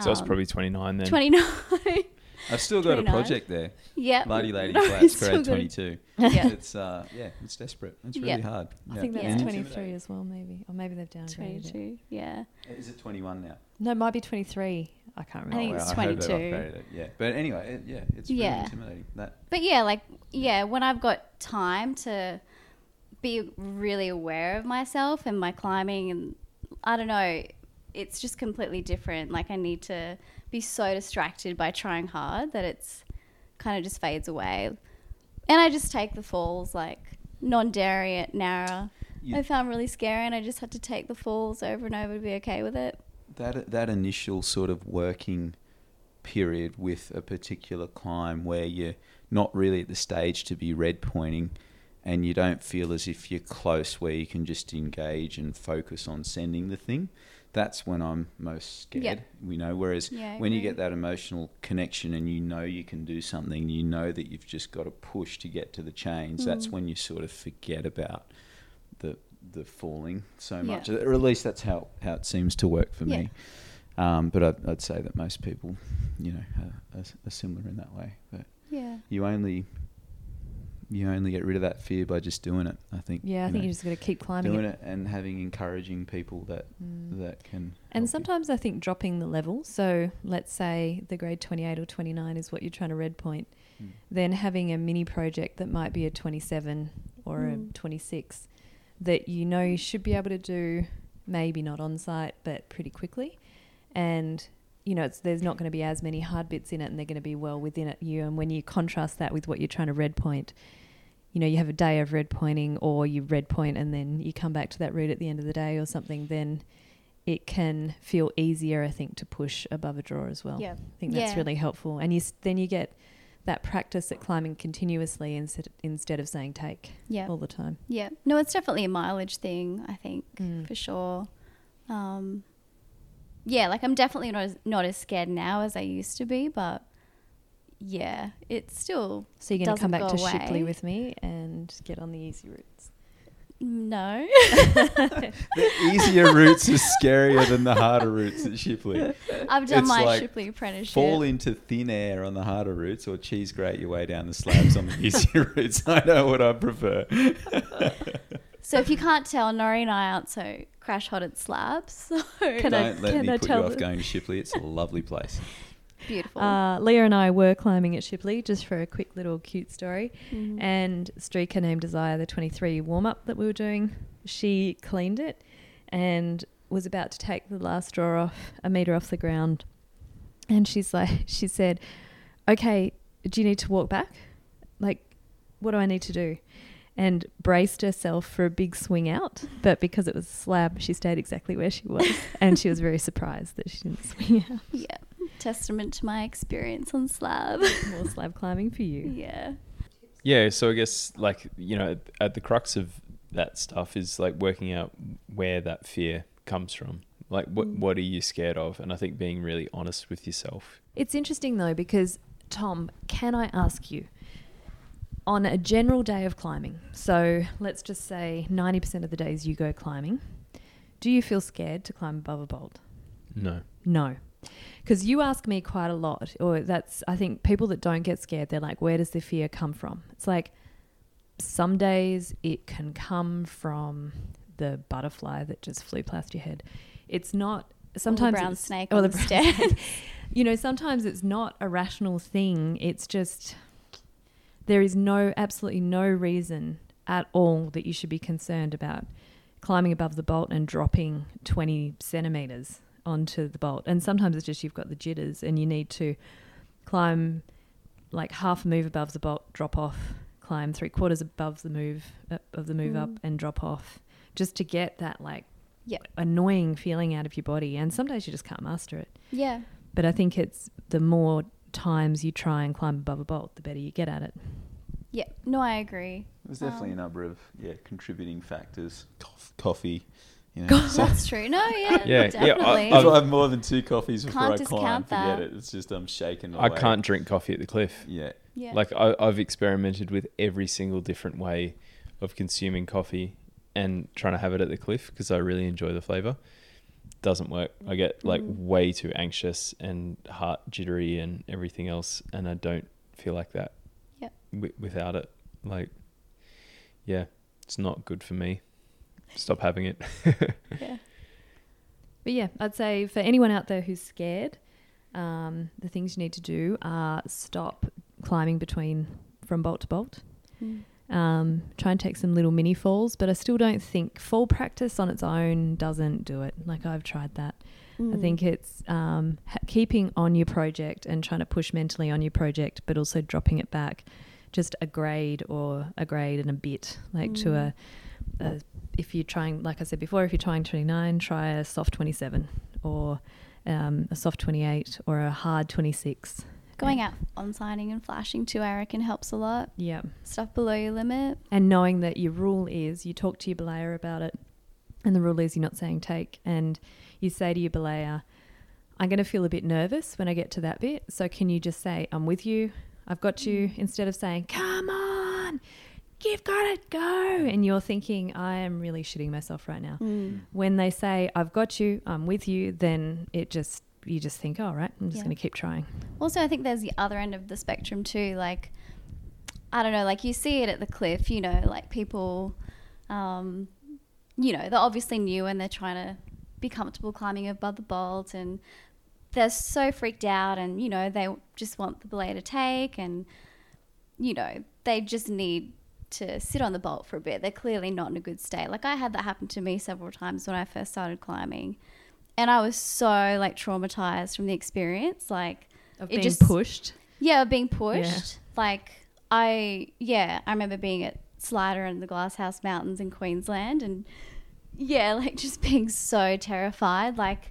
S1: So it's
S3: Um,
S1: probably 29 then.
S3: 29.
S4: I've still got a project there.
S3: yeah,
S4: Lady Lady
S3: No,
S4: Flats,
S3: it's
S4: grade 22.
S3: Yeah.
S4: It's uh, yeah, it's desperate. It's really
S3: Yeah.
S4: hard.
S2: I
S4: Yeah.
S2: think that's
S3: Yeah.
S2: 23 as well, maybe. Or maybe they've downgraded it.
S3: 22. Yeah.
S4: Is it 21 now?
S2: No, it might be 23. I can't remember.
S3: I think
S4: Oh,
S3: it's
S4: I hope they've
S3: 22.
S4: it, Yeah, but anyway, it, yeah, it's really
S3: Yeah.
S4: intimidating. That
S3: But yeah, like yeah, when I've got time to be really aware of myself and my climbing and I don't know, it's just completely different. Like I need to be so distracted by trying hard that it's kind of just fades away. And I just take the falls like non-dairy at Nowra.
S4: You-
S3: I found really scary and I just had to take the falls over and over to be okay with it.
S4: that that initial sort of working period with a particular climb where you're not really at the stage to be red pointing and you don't feel as if you're close where you can just engage and focus on sending the thing that's when i'm most scared
S3: Yeah.
S4: you know whereas
S3: Yeah,
S4: when you get that emotional connection and you know you can do something you know that you've just got to push to get to the chains that's
S3: Mm.
S4: when you sort of forget about the the falling so
S3: Yeah.
S4: much or at least that's how how it seems to work for
S3: Yeah.
S4: me um, but I'd, I'd say that most people, you know, are, are, are similar in that way. But
S3: Yeah.
S4: you only you only get rid of that fear by just doing it. I think.
S2: yeah, I think
S4: know,
S2: you just got to keep climbing
S4: doing
S2: it.
S4: it. and having encouraging people that
S2: Mm.
S4: that can.
S2: And
S4: help you.
S2: sometimes I think dropping the level. So let's say the grade 28 or 29 is what you're trying to red point.
S4: Mm.
S2: Then having a mini project that might be a 27 or
S3: Mm.
S2: a 26 that you know you should be able to do, maybe not on site, but pretty quickly. And you know, it's, there's not going to be as many hard bits in it, and they're going to be well within it. You and when you contrast that with what you're trying to red point, you know, you have a day of red pointing, or you red point and then you come back to that route at the end of the day or something. Then it can feel easier, I think, to push above a draw as well.
S3: Yeah.
S2: I think that's
S3: Yeah.
S2: really helpful. And you then you get that practice at climbing continuously instead instead of saying take
S3: Yeah.
S2: all the time.
S3: Yeah. No, it's definitely a mileage thing, I think,
S2: Mm.
S3: for sure. Um, yeah, like I'm definitely not as, not as scared now as I used to be, but yeah, it's still
S2: So you're going to come back
S3: Doesn't
S2: to
S3: go
S2: Shipley with me and get on the easy routes.
S3: no.
S4: The easier routes are scarier than the harder routes at Shipley.
S3: I've done
S4: It's
S3: my
S4: like
S3: Shipley apprenticeship.
S4: Fall into thin air on the harder routes or cheese grate your way down the slabs on the easier routes. I know what I prefer.
S3: So if you can't tell, Nori and I aren't so crash hot at slabs. So
S2: Can
S4: Don't let
S2: can
S4: me
S2: I
S4: put you off
S2: the-
S4: going to Shipley. It's a lovely place.
S3: Beautiful.
S2: Uh, Leah and I were climbing at Shipley just for a quick little cute story.
S3: Mhm.
S2: And Streaker named Desire the 23 warm up that we were doing. She cleaned it and was about to take the last draw off, a meter off the ground. And she's like, she said, Okay, do you need to walk back? Like, what do I need to do? And braced herself for a big swing out. But because it was a slab, she stayed exactly where she was. and she was very surprised that she didn't swing out.
S3: yeah, testament to my experience on slab.
S2: More slab climbing for you.
S3: yeah.
S1: Yeah, so I guess like you know, at- at the crux of that stuff is like working out where that fear comes from. Like what
S3: Mm.
S1: what are you scared of? And I think being really honest with yourself.
S2: It's interesting though because Tom, can I ask you on a general day of climbing? So let's just say 90% of the days you go climbing, do you feel scared to climb above a bolt?
S1: No.
S2: No. Because you ask me quite a lot, or that's, I think people that don't get scared, they're like, where does the fear come from? It's like some days it can come from the butterfly that just flew past your head. It's not, sometimes
S3: brown snake
S2: or the
S3: the
S2: brown
S3: stairs.
S2: you know, sometimes it's not a rational thing. It's just, there is no, absolutely no reason at all that you should be concerned about climbing above the bolt and dropping 20 centimeters onto the bolt. And sometimes it's just you've got the jitters and you need to climb like half a move above the bolt, drop off, climb three quarters above the move uh, of the move up
S3: Mm.
S2: and drop off just to get that like
S3: Yep.
S2: annoying feeling out of your body. And some days you just can't master it.
S3: Yeah.
S2: But I think it's the more times you try and climb above a bolt, the better you get at it.
S3: Yeah. No, I agree.
S4: There's definitely
S3: Um,
S4: a number of yeah contributing factors. Cof- coffee, you know. so-
S3: That's true. No, yeah.
S1: Yeah, yeah, I-
S3: Definitely.
S4: I have more than two coffees before
S3: Can't
S4: I
S3: discount
S4: climb, forget
S3: that.
S4: it. It's just I'm shaking.
S1: I
S4: away.
S1: can't drink coffee at the cliff.
S4: Yeah.
S3: yeah.
S1: Like I, I've experimented with every single different way of consuming coffee and trying to have it at the cliff because I really enjoy the flavor. Doesn't work. I get like
S3: Mm.
S1: way too anxious and heart jittery and everything else, and I don't feel like that.
S3: Yep.
S1: wi- without it, like, yeah, it's not good for me. Stop having it.
S3: yeah.
S2: But yeah, I'd say for anyone out there who's scared, um, the things you need to do are stop climbing between from bolt to bolt.
S3: Mm.
S2: Um, try and take some little mini falls, but I still don't think fall practice on its own doesn't do it. Like I've tried that. I
S3: Mm.
S2: think it's um, ha- keeping on your project and trying to push mentally on your project, but also dropping it back just a grade or a grade and a bit, like to a, a. If you're trying, like I said before, if you're trying 29, try a soft 27 or um, a soft 28 or a hard 26.
S3: Going out on sighting and flashing too, I reckon helps a lot.
S2: Yeah.
S3: Stuff below your limit.
S2: and knowing that your rule is you talk to your belayer about it and the rule is you're not saying take and you say to your belayer i'm going to feel a bit nervous when i get to that bit so can you just say i'm with you i've got you instead of saying come on you've got it go and you're thinking i am really shitting myself right now
S3: Mm.
S2: when they say i've got you i'm with you then it just you just think all right i'm just
S3: Yeah.
S2: going to keep trying
S3: Also, I think there's the other end of the spectrum too. Like, I don't know, like you see it at the cliff, you know, like people, um, you know, they're obviously new and they're trying to be comfortable climbing above the bolt and they're so freaked out and, you know, they just want the belay to take and, you know, they just need to sit on the bolt for a bit. They're clearly not in a good state. Like I had that happen to me several times when I first started climbing. And I was so like traumatized from the experience. Like
S2: of
S3: It
S2: being
S3: just-
S2: pushed
S3: yeah, being pushed. Like I yeah, I remember being at Slider and the Glasshouse Mountains in Queensland and yeah, like just being so terrified, like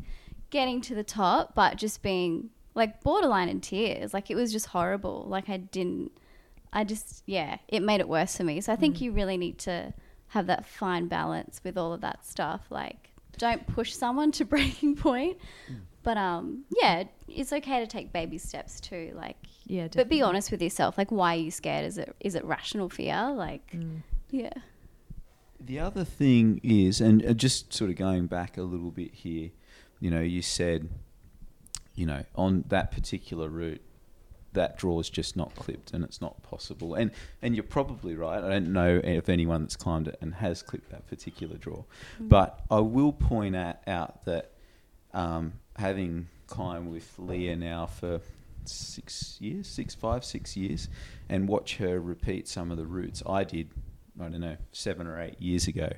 S3: getting to the top but just being like borderline in tears. Like it was just horrible. Like I didn't, I just, yeah, it made it worse for me. So I think
S2: Mm.
S3: you really need to have that fine balance with all of that stuff. Like don't push someone to breaking point. But um, yeah, it's okay to take baby steps too. Like,
S2: Yeah,
S3: but be honest with yourself. Like, why are you scared? Is it is it rational fear? Like,
S2: Mm.
S3: yeah,
S4: The other thing is, and uh, just sort of going back a little bit here, you know, you said, you know, on that particular route, that draw is just not clipped and it's not possible. And and you're probably right. I don't know if anyone that's climbed it and has clipped that particular draw, but I will point out, out that um, having climbed with Leah now for six years, six, five, six years, and watch her repeat some of the routes I did, I don't know, seven or eight years ago,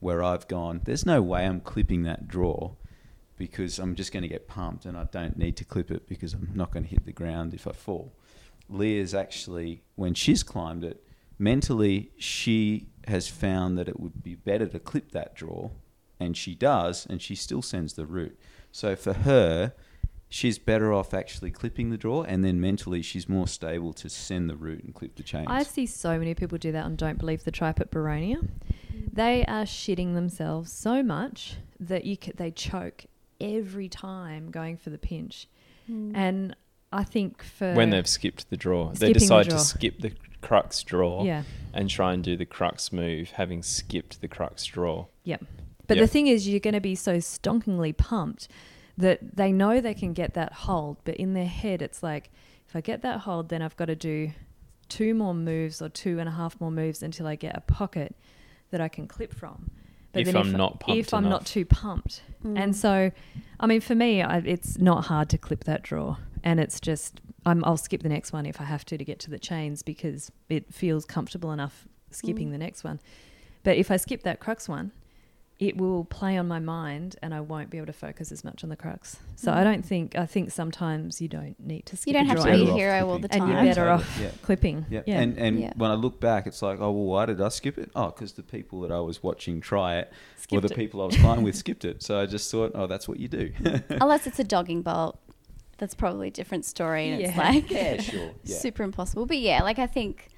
S4: where I've gone, there's no way I'm clipping that draw because I'm just going to get pumped and I don't need to clip it because I'm not going to hit the ground if I fall. Leah's actually, when she's climbed it, mentally she has found that it would be better to clip that draw, and she does, and she still sends the route. So for her, she's better off actually clipping the draw, and then mentally she's more stable to send the route and clip the chains.
S2: I see so many people do that and Don't Believe the Tripe at Boronia. They are shitting themselves so much that you c- they choke every time going for the pinch. Hmm. And I think for
S1: when they've skipped the draw, they
S2: Skipping the
S1: decide
S2: draw.
S1: to skip the crux draw
S2: yeah,
S1: and try and do the crux move, having skipped the crux draw.
S2: Yep. But
S1: Yep.
S2: the thing is, you're going to be so stonkingly pumped that they know they can get that hold, but in their head, it's like, if I get that hold, then I've got to do two more moves or two and a half more moves until I get a pocket that I can clip from.
S1: If
S2: then
S1: I'm not pumped
S2: if I'm not too pumped,
S3: Mm.
S2: and so, I mean, for me, I, it's not hard to clip that draw, and it's just I'm, I'll skip the next one if I have to to get to the chains because it feels comfortable enough skipping
S3: Mm.
S2: the next one. But if I skip that crux one, it will play on my mind, and I won't be able to focus as much on the crux. So I
S3: Mm.
S2: don't think I think sometimes you don't need to skip.
S3: you don't
S2: a
S3: have to be a hero all the time.
S2: And
S4: you're
S2: better
S4: totally,
S2: off
S4: yeah.
S2: clipping.
S4: Yeah.
S2: Yeah.
S4: And and
S3: Yeah.
S4: when I look back, it's like, oh well, why did I skip it? Oh, because the people that I was watching try it, or the
S2: it.
S4: people I was climbing with skipped it. So I just thought, oh, that's what you do.
S3: Unless it's a dogging bolt, that's probably a different story. And it's like
S4: yeah, sure. Yeah.
S3: super impossible. But yeah, like I think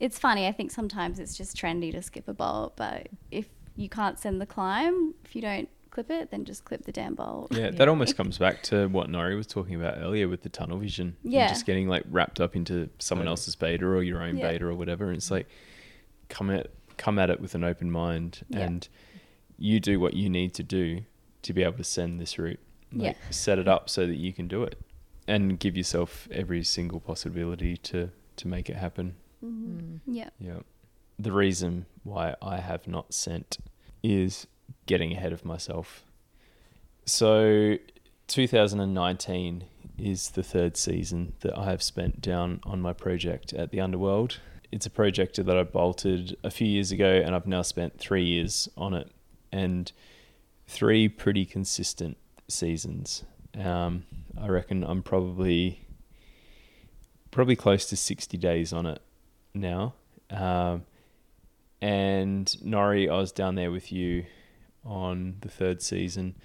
S3: it's funny. I think sometimes it's just trendy to skip a bolt, but if you can't send the climb, if you don't clip it, then just clip the damn bolt.
S1: Yeah,
S2: Yeah.
S1: that almost comes back to what Nori was talking about earlier with the tunnel vision. and
S3: Yeah.
S1: just getting like wrapped up into someone
S4: Totally.
S1: else's beta or your own
S3: Yeah.
S1: beta or whatever. And it's like come at come at it with an open mind
S3: Yeah.
S1: and you do what you need to do to be able to send this route. Like
S3: Yeah.
S1: set it up so that you can do it. And give yourself every single possibility to to make it happen.
S3: Mhm.
S2: Mm.
S3: Yeah.
S1: Yeah. The reason why I have not sent is getting ahead of myself. So 2019 is the third season that I have spent down on my project at the Underworld. It's a project that I bolted a few years ago and I've now spent 3 years on it and three pretty consistent seasons. Um, I reckon I'm probably probably close to 60 days on it now. Um, and Nori, I was down there with you on the third season.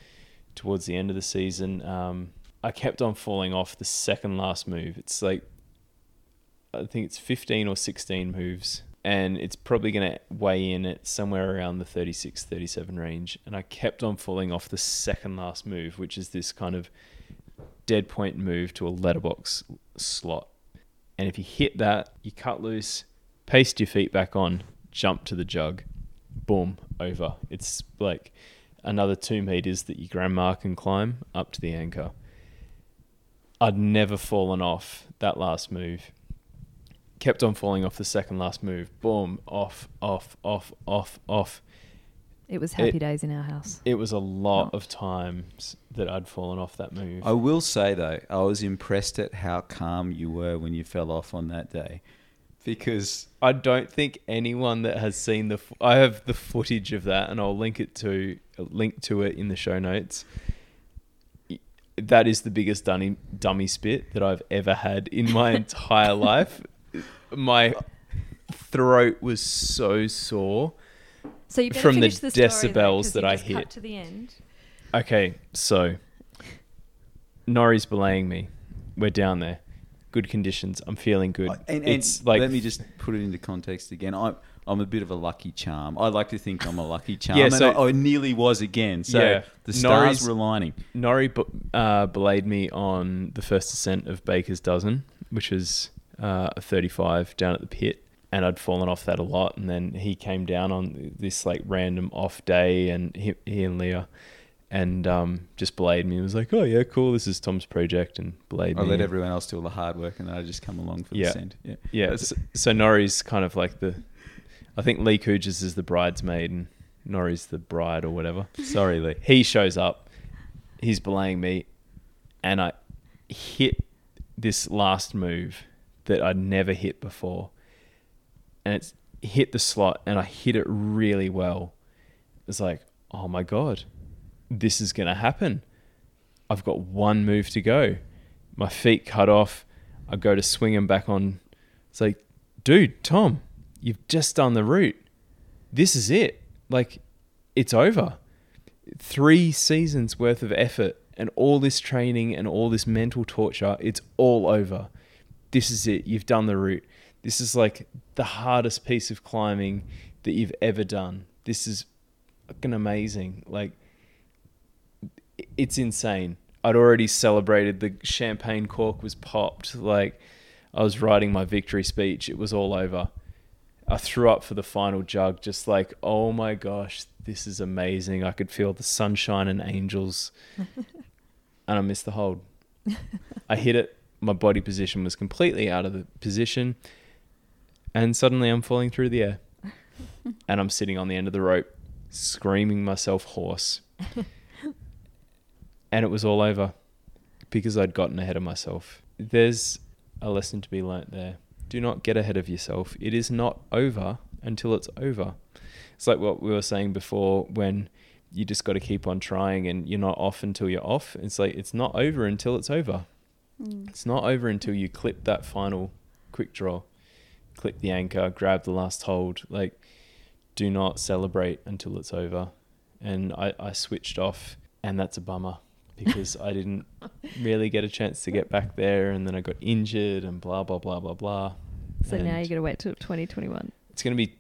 S1: Towards the end of the season, um, I kept on falling off the second last move. It's like, I think it's 15 or 16 moves, and it's probably going to weigh in at somewhere around the 36, 37 range. And I kept on falling off the second last move, which is this kind of dead point move to a letterbox slot. And if you hit that, you cut loose, paste your feet back on, jump to the jug, boom, over. It's like another two meters that your grandma can climb up to the anchor. I'd never fallen off that last move. Kept on falling off the second last move. Boom, off, off, off, off, off.
S2: It was happy
S1: It-
S2: days in our house.
S1: It was a lot of times that I'd fallen off that move.
S4: I will say though, I was impressed at how calm you were when you fell off on that day, because
S1: I don't think anyone that has seen the f- I have the footage of that and I'll link it to link to it in the show notes. That is the biggest dummy dummy spit that I've ever had in my entire life. My throat was so sore.
S2: So
S1: from the
S2: the though,
S1: that I hit.
S2: to the end.
S1: Okay, so Nori's belaying me. we're down there. Good conditions. I'm feeling good.
S4: And, and
S1: it's like
S4: let me just put it into context again. I'm I'm a bit of a lucky charm. I like to think I'm a lucky charm,
S1: Yeah,
S4: and
S1: so-
S4: I, I nearly was again. So
S1: Yeah,
S4: the stars
S1: Norrie's-
S4: were aligning.
S1: Nori uh, belayed me on the first ascent of Baker's Dozen, which was uh, a 35 down at the pit, and I'd fallen off that a lot. And then he came down on this like random off day, and he, he and Leah, and um, just belayed me. and was like, "Oh yeah, cool. This is Tom's project," and belayed
S4: I
S1: me.
S4: let everyone else do all the hard work, and then I just come along for
S1: Yeah.
S4: the send. Yeah,
S1: Yeah, so, so Nori's kind of like the, I think Lee Cujes is the bridesmaid and Nori's the bride or whatever.
S4: Sorry, Lee.
S1: He shows up, he's belaying me, and I hit this last move that I'd never hit before, and it's hit the slot, and I hit it really well. It's like, oh my god, this is gonna happen. I've got one move to go. My feet cut off. I go to swing them back on. It's like, dude, Tom, you've just done the route. This is it. Like, it's over. Three seasons worth of effort and all this training and all this mental torture, it's all over. This is it. You've done the route. This is like the hardest piece of climbing that you've ever done. This is fucking amazing. Like, it's insane. I'd already celebrated. The champagne cork was popped. Like I was writing my victory speech. It was all over. I threw up for the final jug, just like, oh my gosh, this is amazing. I could feel the sunshine and angels. and I missed the hold. I hit it. My body position was completely out of the position. And suddenly I'm falling through the air. and I'm sitting on the end of the rope, screaming myself hoarse and it was all over because I'd gotten ahead of myself. There's a lesson to be learnt there. Do not get ahead of yourself. It is not over until it's over. It's like what we were saying before when you just got to keep on trying and you're not off until you're off. It's like it's not over until it's over.
S3: Mm.
S1: It's not over until you clip that final quick draw, clip the anchor, grab the last hold. Like, do not celebrate until it's over. And I, I switched off, and that's a bummer because I didn't really get a chance to get back there, and then I got injured, and blah blah blah blah blah.
S2: So now you're gonna wait till 2021.
S1: it's going to be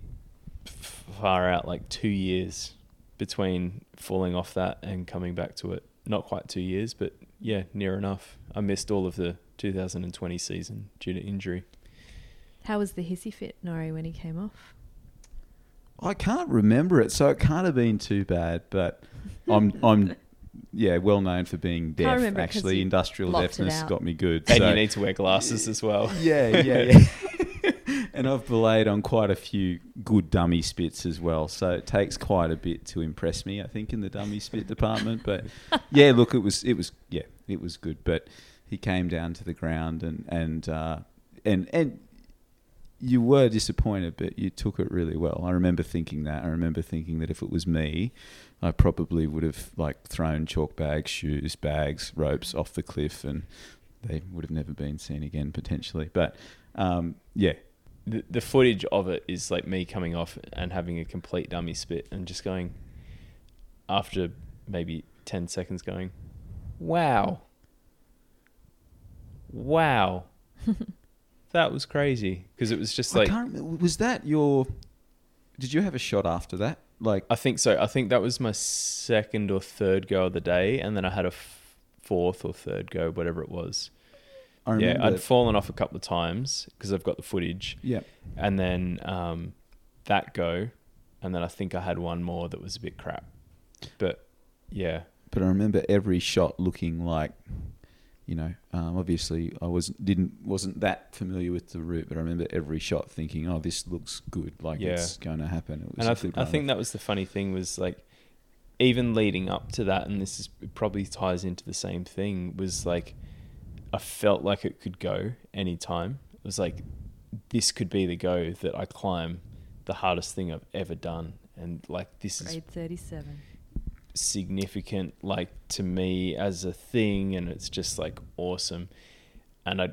S1: far out, like two years between falling off that and coming back to it. Not quite two years, but yeah, near enough. I missed all of the 2020 season due to injury.
S2: How was the hissy fit, Nori, when he came off?
S4: I can't remember it, so it can't have been too bad. But I'm I'm yeah well known for being deaf.
S2: remember
S4: Actually, industrial deafness got me good.
S1: And
S4: so-
S1: you need to wear glasses as well.
S4: yeah, yeah, yeah. and I've belayed on quite a few good dummy spits as well. So it takes quite a bit to impress me, I think, in the dummy spit department. But yeah, look, it was it was yeah, it was good. But he came down to the ground and and uh, and and you were disappointed, but you took it really well. I remember thinking that. I remember thinking that if it was me, I probably would have like thrown chalk bags, shoes, bags, ropes off the cliff, and they would have never been seen again potentially. But um, yeah,
S1: The, the footage of it is like me coming off and having a complete dummy spit and just going, after maybe 10 seconds, going, wow. Wow. that was crazy. Because it was just
S4: I
S1: like.
S4: Was that your? Did you have a shot after that? Like
S1: I think so. I think that was my second or third go of the day, and then I had a f- fourth or third go, whatever it was.
S4: I
S1: yeah, I'd fallen off a couple of times because I've got the footage,
S4: yeah.
S1: and then um, that go, and then I think I had one more that was a bit crap. But yeah,
S4: But I remember every shot looking like, you know, um, obviously I was didn't wasn't that familiar with the route, but I remember every shot thinking, oh, this looks good, like
S1: Yeah.
S4: it's going to happen. It was
S1: and
S4: a
S1: I, th- I think that was the funny thing was like, even leading up to that, and this is it probably ties into the same thing was like, I felt like it could go anytime. It was like, this could be the go that I climb the hardest thing I've ever done, and like this is
S2: Grade 37.
S1: Significant like to me as a thing and it's just like awesome and i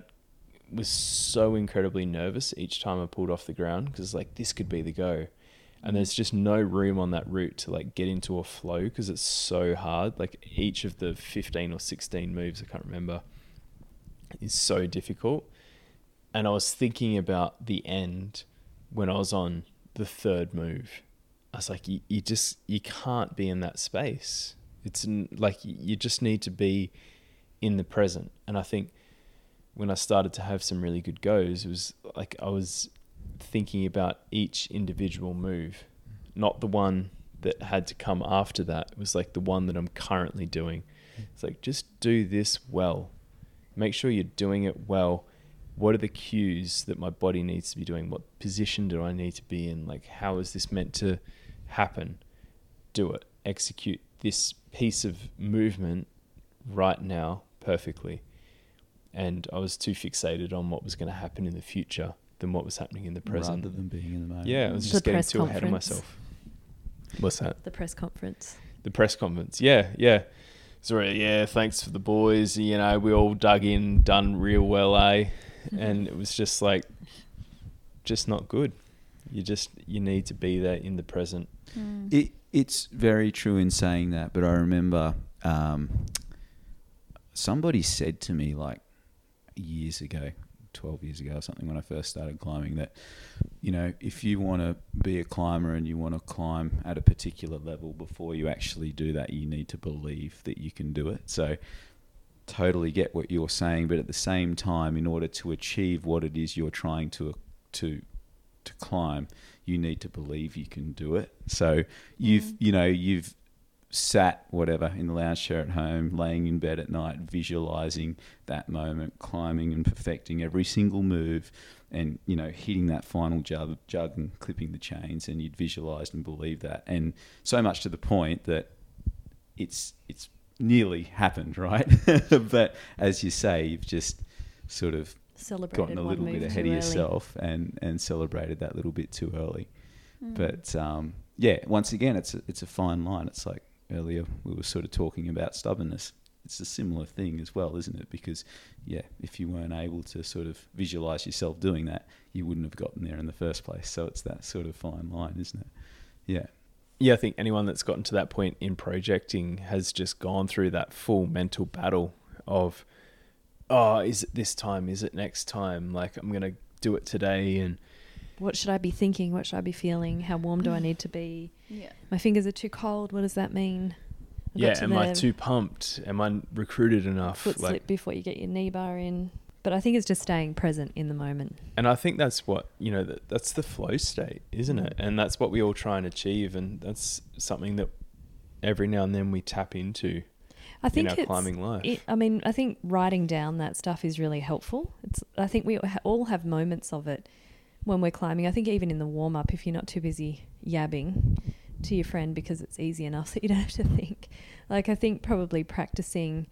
S1: was so incredibly nervous each time i pulled off the ground because like this could be the go and there's just no room on that route to like get into a flow because it's so hard like each of the 15 or 16 moves i can't remember is so difficult. And I was thinking about the end when I was on the third move. I was like, you, you just you can't be in that space. It's like you just need to be in the present. And I think when I started to have some really good goes, it was like I was thinking about each individual move, not the one that had to come after that. It was like the one that I'm currently doing. It's like just do this well. Make sure you're doing it well. What are the cues that my body needs to be doing? What position do I need to be in? Like how is this meant to happen? Do it. Execute this piece of movement right now perfectly. And I was too fixated on what was going to happen in the future than what was happening in the present.
S4: rather than being in the moment.
S1: Yeah, I was
S2: The
S1: just getting
S2: press
S1: too ahead of myself. What's that?
S2: The press conference.
S1: The press conference. Yeah, yeah. Sorry, yeah, thanks for the boys. You know, we all dug in, done real well, eh? And it was just like, just not good. You just, you need to be there in the present.
S3: Mm.
S4: It it's very true in saying that, but I remember um, somebody said to me like years ago, twelve years ago or something, when I first started climbing, that you know if you want to be a climber and you want to climb at a particular level before you actually do that, you need to believe that you can do it. So. Totally get what you're saying, but at the same time, in order to achieve what it is you're trying to to to climb, you need to believe you can do it. So you've
S3: Mm.
S4: you know you've sat whatever in the lounge chair at home, laying in bed at night, visualizing that moment, climbing and perfecting every single move, and you know hitting that final jug, jug and clipping the chains, and you'd visualized and believed that, and so much to the point that it's it's nearly happened, right? but as you say, you've just sort of
S2: Celebrated
S4: gotten a little bit ahead of yourself and and celebrated that little bit too early.
S3: Mm.
S4: But um, yeah, once again, it's a, it's a fine line. It's like earlier we were sort of talking about stubbornness. It's a similar thing as well, isn't it? Because yeah, if you weren't able to sort of visualize yourself doing that, you wouldn't have gotten there in the first place. So it's that sort of fine line, isn't it? Yeah.
S1: Yeah, I think anyone that's gotten to that point in projecting has just gone through that full mental battle of, oh, is it this time? Is it next time? Like, I'm going to do it today. And
S2: What should I be thinking? What should I be feeling? How warm do I need to be?
S3: yeah.
S2: My fingers are too cold. What does that mean? I got
S1: yeah,
S2: to
S1: am I too pumped? Am I recruited enough?
S2: foot
S1: Like,
S2: slip before you get your knee bar in? But I think it's just staying present in the moment.
S1: and I think that's what, you know, that, that's the flow state, isn't it? And that's what we all try and achieve. And that's something that every now and then we tap into
S2: I think
S1: in our
S2: it's,
S1: climbing life.
S2: It, I mean, I think writing down that stuff is really helpful. It's. I think we all have moments of it when we're climbing. I think even in the warm up, if you're not too busy yabbing to your friend because it's easy enough that you don't have to think. Like I think probably practicing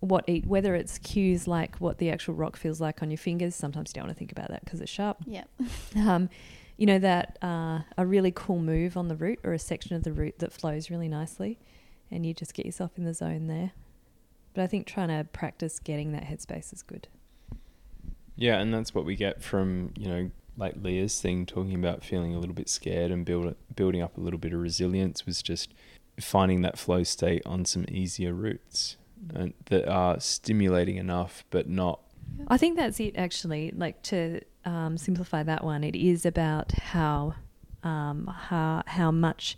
S2: what eat, whether it's cues like what the actual rock feels like on your fingers. Sometimes you don't want to think about that because it's sharp.
S3: Yeah.
S2: Um, you know that uh, a really cool move on the route or a section of the route that flows really nicely, and you just get yourself in the zone there. But I think trying to practice getting that headspace is good.
S1: Yeah, and that's what we get from you know like Leah's thing talking about feeling a little bit scared and build building up a little bit of resilience was just finding that flow state on some easier routes and that are stimulating enough but not
S2: I think that's it actually. Like to um, simplify that one, it is about how um, how how much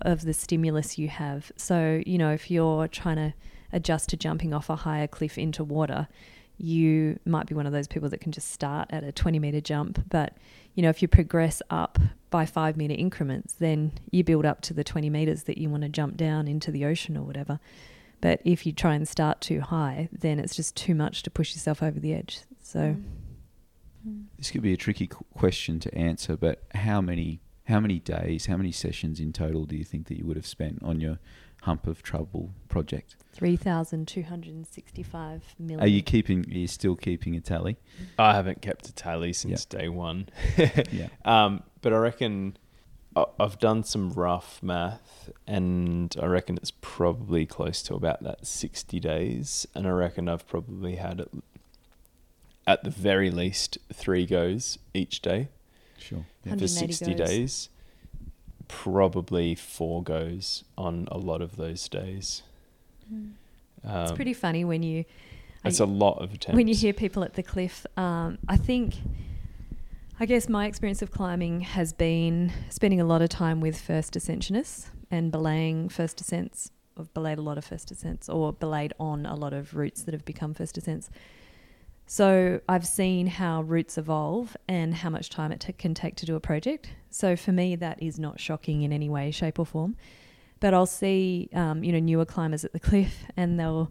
S2: of the stimulus you have. So you know, if you're trying to adjust to jumping off a higher cliff into water, you might be one of those people that can just start at a 20 meter jump. But you know, if you progress up by five meter increments, then you build up to the 20 meters that you want to jump down into the ocean or whatever. But if you try and start too high, then it's just too much to push yourself over the edge. So
S3: Mm.
S4: This could be a tricky question to answer, but how many how many days, how many sessions in total do you think that you would have spent on your hump of trouble project?
S2: 3,265 million.
S4: Are you keeping? Are you still keeping a tally?
S1: I haven't kept a tally since day one.
S4: Yeah.
S1: Um, but I reckon I- I've done some rough math, and I reckon it's probably close to about that sixty days. And I reckon I've probably had at, at the very least three goes each day
S4: Sure.
S1: for sixty
S2: goes.
S1: days. Probably four goes on a lot of those days.
S3: Mm.
S1: Um,
S2: It's pretty funny when you.
S1: It's a lot of attempts.
S2: when you hear people at the cliff, um, I think, I guess my experience of climbing has been spending a lot of time with first ascensionists and belaying first ascents. I've belayed a lot of first ascents or belayed on a lot of routes that have become first ascents. So I've seen how routes evolve and how much time it t- can take to do a project. So for me, that is not shocking in any way, shape, or form. But I'll see, um, you know, newer climbers at the cliff, and they'll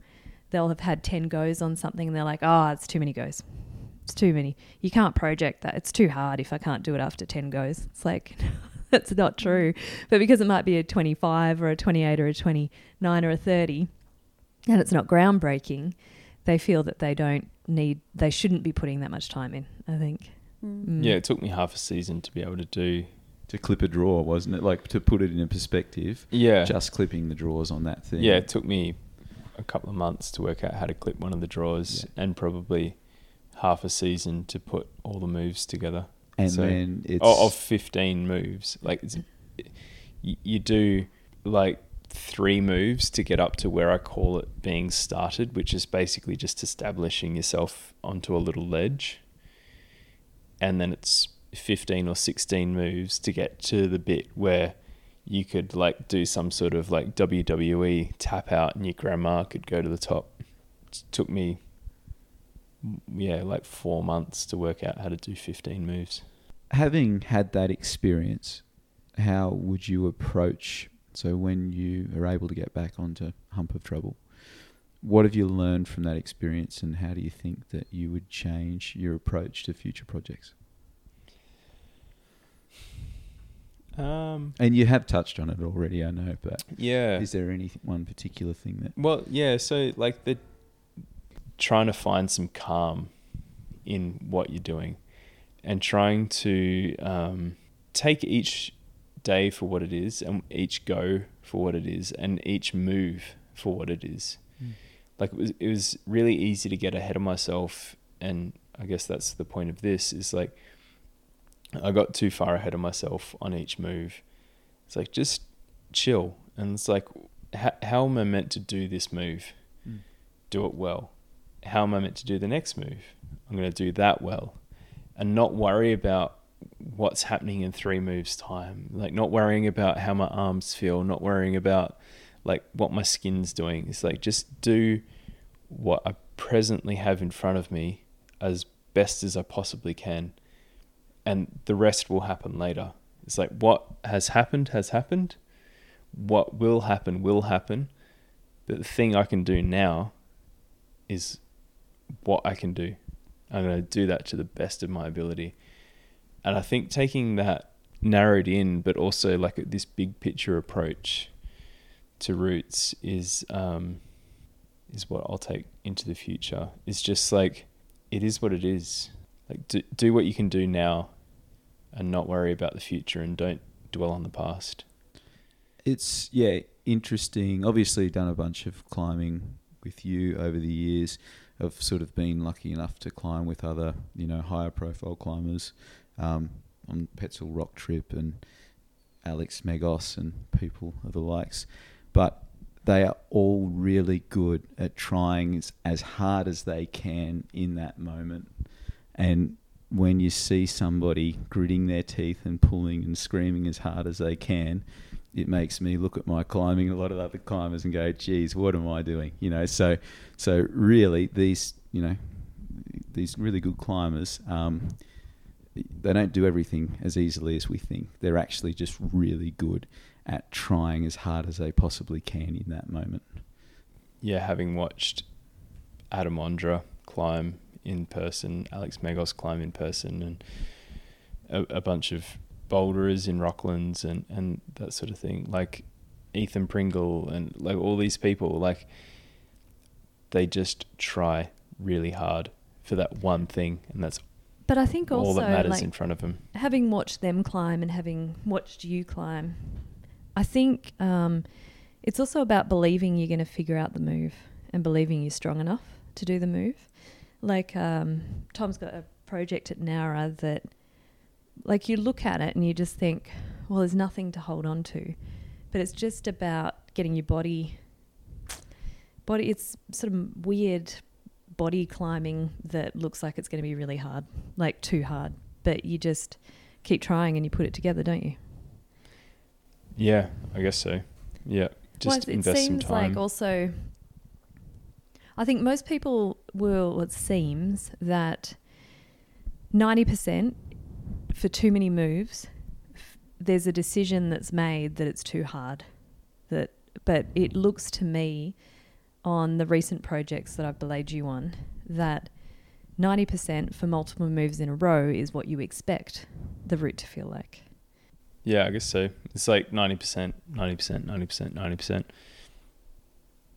S2: they'll have had ten goes on something, and they're like, "Oh, it's too many goes. It's too many. You can't project that. It's too hard if I can't do it after ten goes." It's like that's not true. But because it might be a twenty-five or a twenty-eight or a twenty-nine or a thirty, and it's not groundbreaking, they feel that they don't need, they shouldn't be putting that much time in. I think.
S3: Mm.
S2: Mm.
S1: yeah, it took me half a season to be able to do.
S4: To clip a draw, wasn't it? Like to put it in a perspective,
S1: Yeah,
S4: just clipping the draws on that thing.
S1: yeah. It took me a couple of months to work out how to clip one of the draws, and probably half a season to put all the moves together.
S4: and
S1: So-
S4: then it's
S1: O- of 15 moves like it's, you, you do like three moves to get up to where i call it being started which is basically just establishing yourself onto a little ledge and then it's 15 or 16 moves to get to the bit where you could like do some sort of like wwe tap out and your grandma could go to the top it took me yeah like four months to work out how to do 15 moves
S4: having had that experience, how would you approach? So when you are able to get back onto Hump of Trouble, what have you learned from that experience, and how do you think that you would change your approach to future projects?
S1: um
S4: And you have touched on it already, I know, but
S1: Yeah.
S4: is there any one particular thing that?
S1: Well, yeah. So like the trying to find some calm in what you're doing, and trying to um, take each day for what it is, and each go for what it is, and each move for what it is.
S4: Mm.
S1: Like it was, it was really easy to get ahead of myself, and I guess that's the point of this. Is like I got too far ahead of myself on each move. It's like just chill, and it's like how, how am I meant to do this move?
S4: Mm.
S1: Do it well. How am I meant to do the next move? I'm going to do that well, and not worry about what's happening in three moves time. Like not worrying about how my arms feel, not worrying about like what my skin's doing. It's like just do what I presently have in front of me as best as I possibly can, and the rest will happen later. It's like what has happened has happened. What will happen will happen. But the thing I can do now is what I can do. I'm going to do that to the best of my ability. And I think taking that narrowed in, but also like this big picture approach to routes is um, is what I'll take into the future. It's just like it is what it is. Like do do what you can do now, and not worry about the future, and don't dwell on the past.
S4: It's yeah interesting. Obviously, done a bunch of climbing with you over the years. I've sort of been lucky enough to climb with other you know higher profile climbers um, on Petzl RocTrip and Alex Megos and people of the likes, but they are all really good at trying as, as hard as they can in that moment. And when you see somebody gritting their teeth and pulling and screaming as hard as they can, it makes me look at my climbing and a lot of other climbers and go, "Geez, what am I doing?" You know. So, so really, these you know, these really good climbers, um, they don't do everything as easily as we think. They're actually just really good at trying as hard as they possibly can in that moment.
S1: yeah, having watched Adam Ondra climb in person, Alex Megos climb in person, and a, a bunch of boulderers in Rocklands and, and that sort of thing, like Ethan Pringle and like all these people, like they just try really hard for that one thing, and that's
S2: But I think also
S1: all that matters
S2: like
S1: in front of them.
S2: having watched them climb and having watched you climb, I think um, it's also about believing you're going to figure out the move and believing you're strong enough to do the move. Like um, Tom's got a project at Nowra that, like, you look at it and you just think, well, there's nothing to hold on to, but it's just about getting your body. Body, it's sort of weird body climbing that looks like it's going to be really hard, like too hard. But you just keep trying and you put it together, don't you?
S1: Yeah, I guess so. Yeah, just
S2: it
S1: invest some time.
S2: It seems like also. I think most people will. It seems that ninety percent for too many moves, f- there's a decision that's made that it's too hard. That, but it looks to me, on the recent projects that I've belayed you on, that ninety percent for multiple moves in a row is what you expect the route to feel like.
S1: Yeah, I guess so. It's like 90%, 90%, 90%, 90%.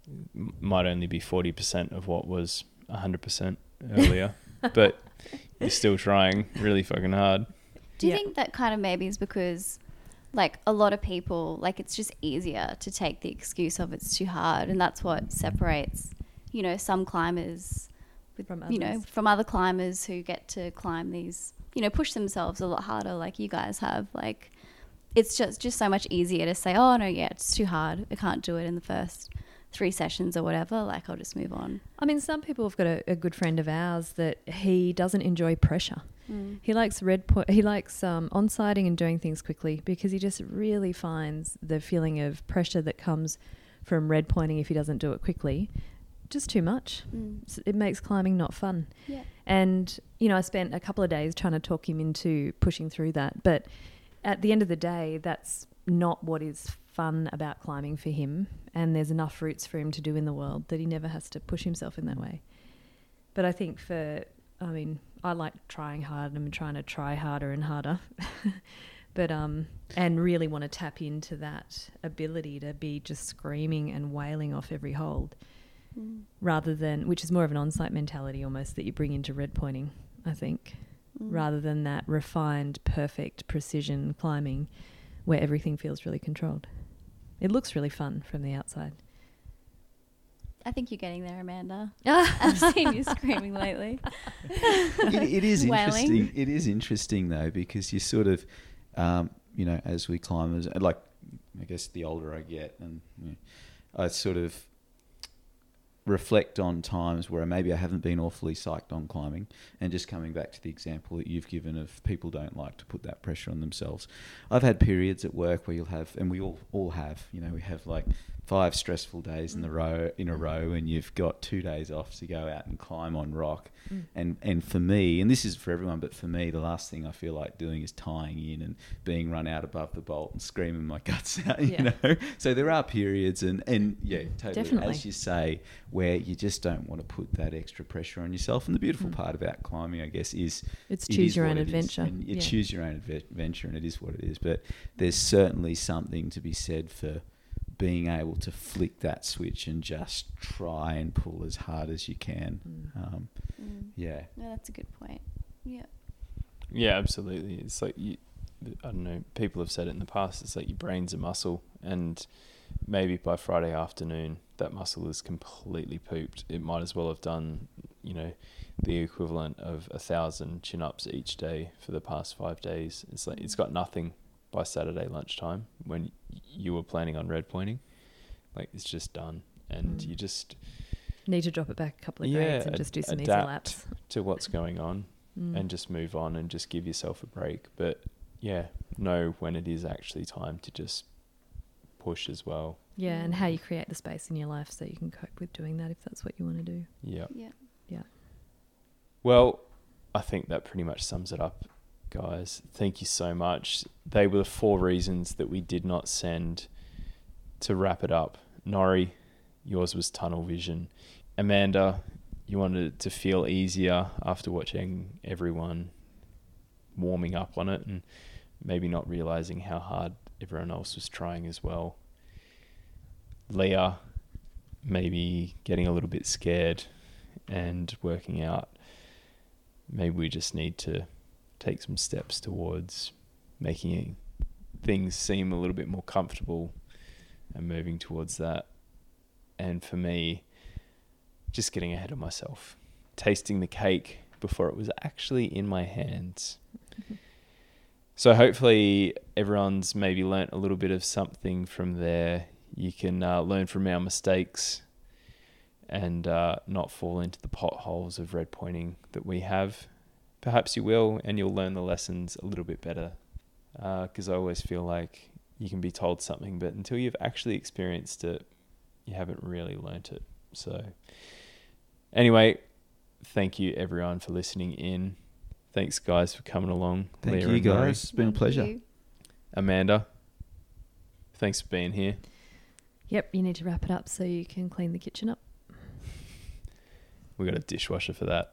S1: M- Might only be 40% of what was 100% earlier, but you're still trying really fucking hard.
S3: Do you
S2: Yeah.
S3: think that kind of maybe is because, like, a lot of people, like, it's just easier to take the excuse of it's too hard, and that's what separates, you know, some climbers, with,
S2: From
S3: you know, from other climbers who get to climb these, you know, push themselves a lot harder, like you guys have. Like, it's just just so much easier to say, oh no, yeah, it's too hard. I can't do it in the first three sessions or whatever. Like, I'll just move on.
S2: I mean, some people have got a, a good friend of ours that he doesn't enjoy pressure. He likes red point. He likes um, on sighting and doing things quickly because he just really finds the feeling of pressure that comes from red pointing if he doesn't do it quickly just too much.
S3: Mm.
S2: It makes climbing not fun.
S3: Yeah.
S2: And you know, I spent a couple of days trying to talk him into pushing through that. But at the end of the day, that's not what is fun about climbing for him. And there's enough routes for him to do in the world that he never has to push himself in that way. But I think for, I mean, I like trying hard and I'm trying to try harder and harder. but, um, and really want to tap into that ability to be just screaming and wailing off every hold
S3: Mm.
S2: rather than, which is more of an on sight mentality almost that you bring into red pointing, I think
S3: Mm.
S2: rather than that refined, perfect precision climbing where everything feels really controlled. It looks really fun from the outside.
S3: I think you're getting there, Amanda. I've seen you screaming lately.
S4: it, it is
S3: Wailing.
S4: interesting. It is interesting though because you sort of, um, you know, as we climb, as like, I guess the older I get, and you know, I sort of reflect on times where maybe I haven't been awfully psyched on climbing, and just coming back to the example that you've given of people don't like to put that pressure on themselves. I've had periods at work where you'll have, and we all all have, you know, we have like five stressful days in the mm. row in a mm. row, and you've got two days off to go out and climb on rock. Mm. And and for me, and this is for everyone, but for me, the last thing I feel like doing is tying in and being run out above the bolt and screaming my guts out. You
S2: Yeah.
S4: know, so there are periods, and and yeah, totally,
S2: Definitely.
S4: as you say, where you just don't want to put that extra pressure on yourself. And the beautiful
S2: Mm.
S4: part about climbing, I guess, is
S2: It's choose
S4: is
S2: your own adventure.
S4: and you
S2: Yeah.
S4: choose your own adventure, and it is what it is. But there's certainly something to be said for being able to flick that switch and just try and pull as hard as you can.
S2: Mm.
S4: Um,
S3: Mm.
S4: yeah.
S3: No, that's a good point. Yeah.
S1: Yeah, absolutely. It's like you, I don't know. People have said it in the past. It's like your brain's a muscle, and maybe by Friday afternoon, that muscle is completely pooped. It might as well have done, you know, the equivalent of a thousand chin ups each day for the past five days. It's like it's got nothing by Saturday lunchtime when y- you were planning on red pointing. Like it's just done, and
S2: Mm.
S1: you just
S2: Need to drop it back a couple of
S1: Yeah,
S2: grades and
S1: ad-
S2: just do some easy laps.
S1: to what's going on.
S2: Mm.
S1: and just move on and just give yourself a break. But yeah, know when it is actually time to just push as well.
S2: yeah, and how you create the space in your life so you can cope with doing that if that's what you want to do.
S1: Yeah.
S3: Yeah. Yeah.
S1: Well, I think that pretty much sums it up, guys. Thank you so much. They were the four reasons that we did not send to wrap it up. Nori, yours was tunnel vision. Amanda, you wanted to feel easier after watching everyone warming up on it and maybe not realizing how hard everyone else was trying as well. Leah, maybe getting a little bit scared and working out maybe we just need to take some steps towards making things seem a little bit more comfortable and moving towards that. And for me, just getting ahead of myself, tasting the cake before it was actually in my hands. so hopefully everyone's maybe learnt a little bit of something from there. You can uh, learn from our mistakes and uh, not fall into the potholes of red pointing that we have. Perhaps you will, and you'll learn the lessons a little bit better. Uh, because I always feel like you can be told something, but until you've actually experienced it, you haven't really learnt it. So, anyway, thank you everyone for listening in. Thanks, guys, for coming along.
S4: Thank
S1: Leah
S4: you
S1: and Murray.
S4: guys. It's been a pleasure.
S3: you.
S1: Amanda, thanks for being here.
S2: Yep, you need to wrap it up so you can clean the kitchen up.
S1: We got a dishwasher for that.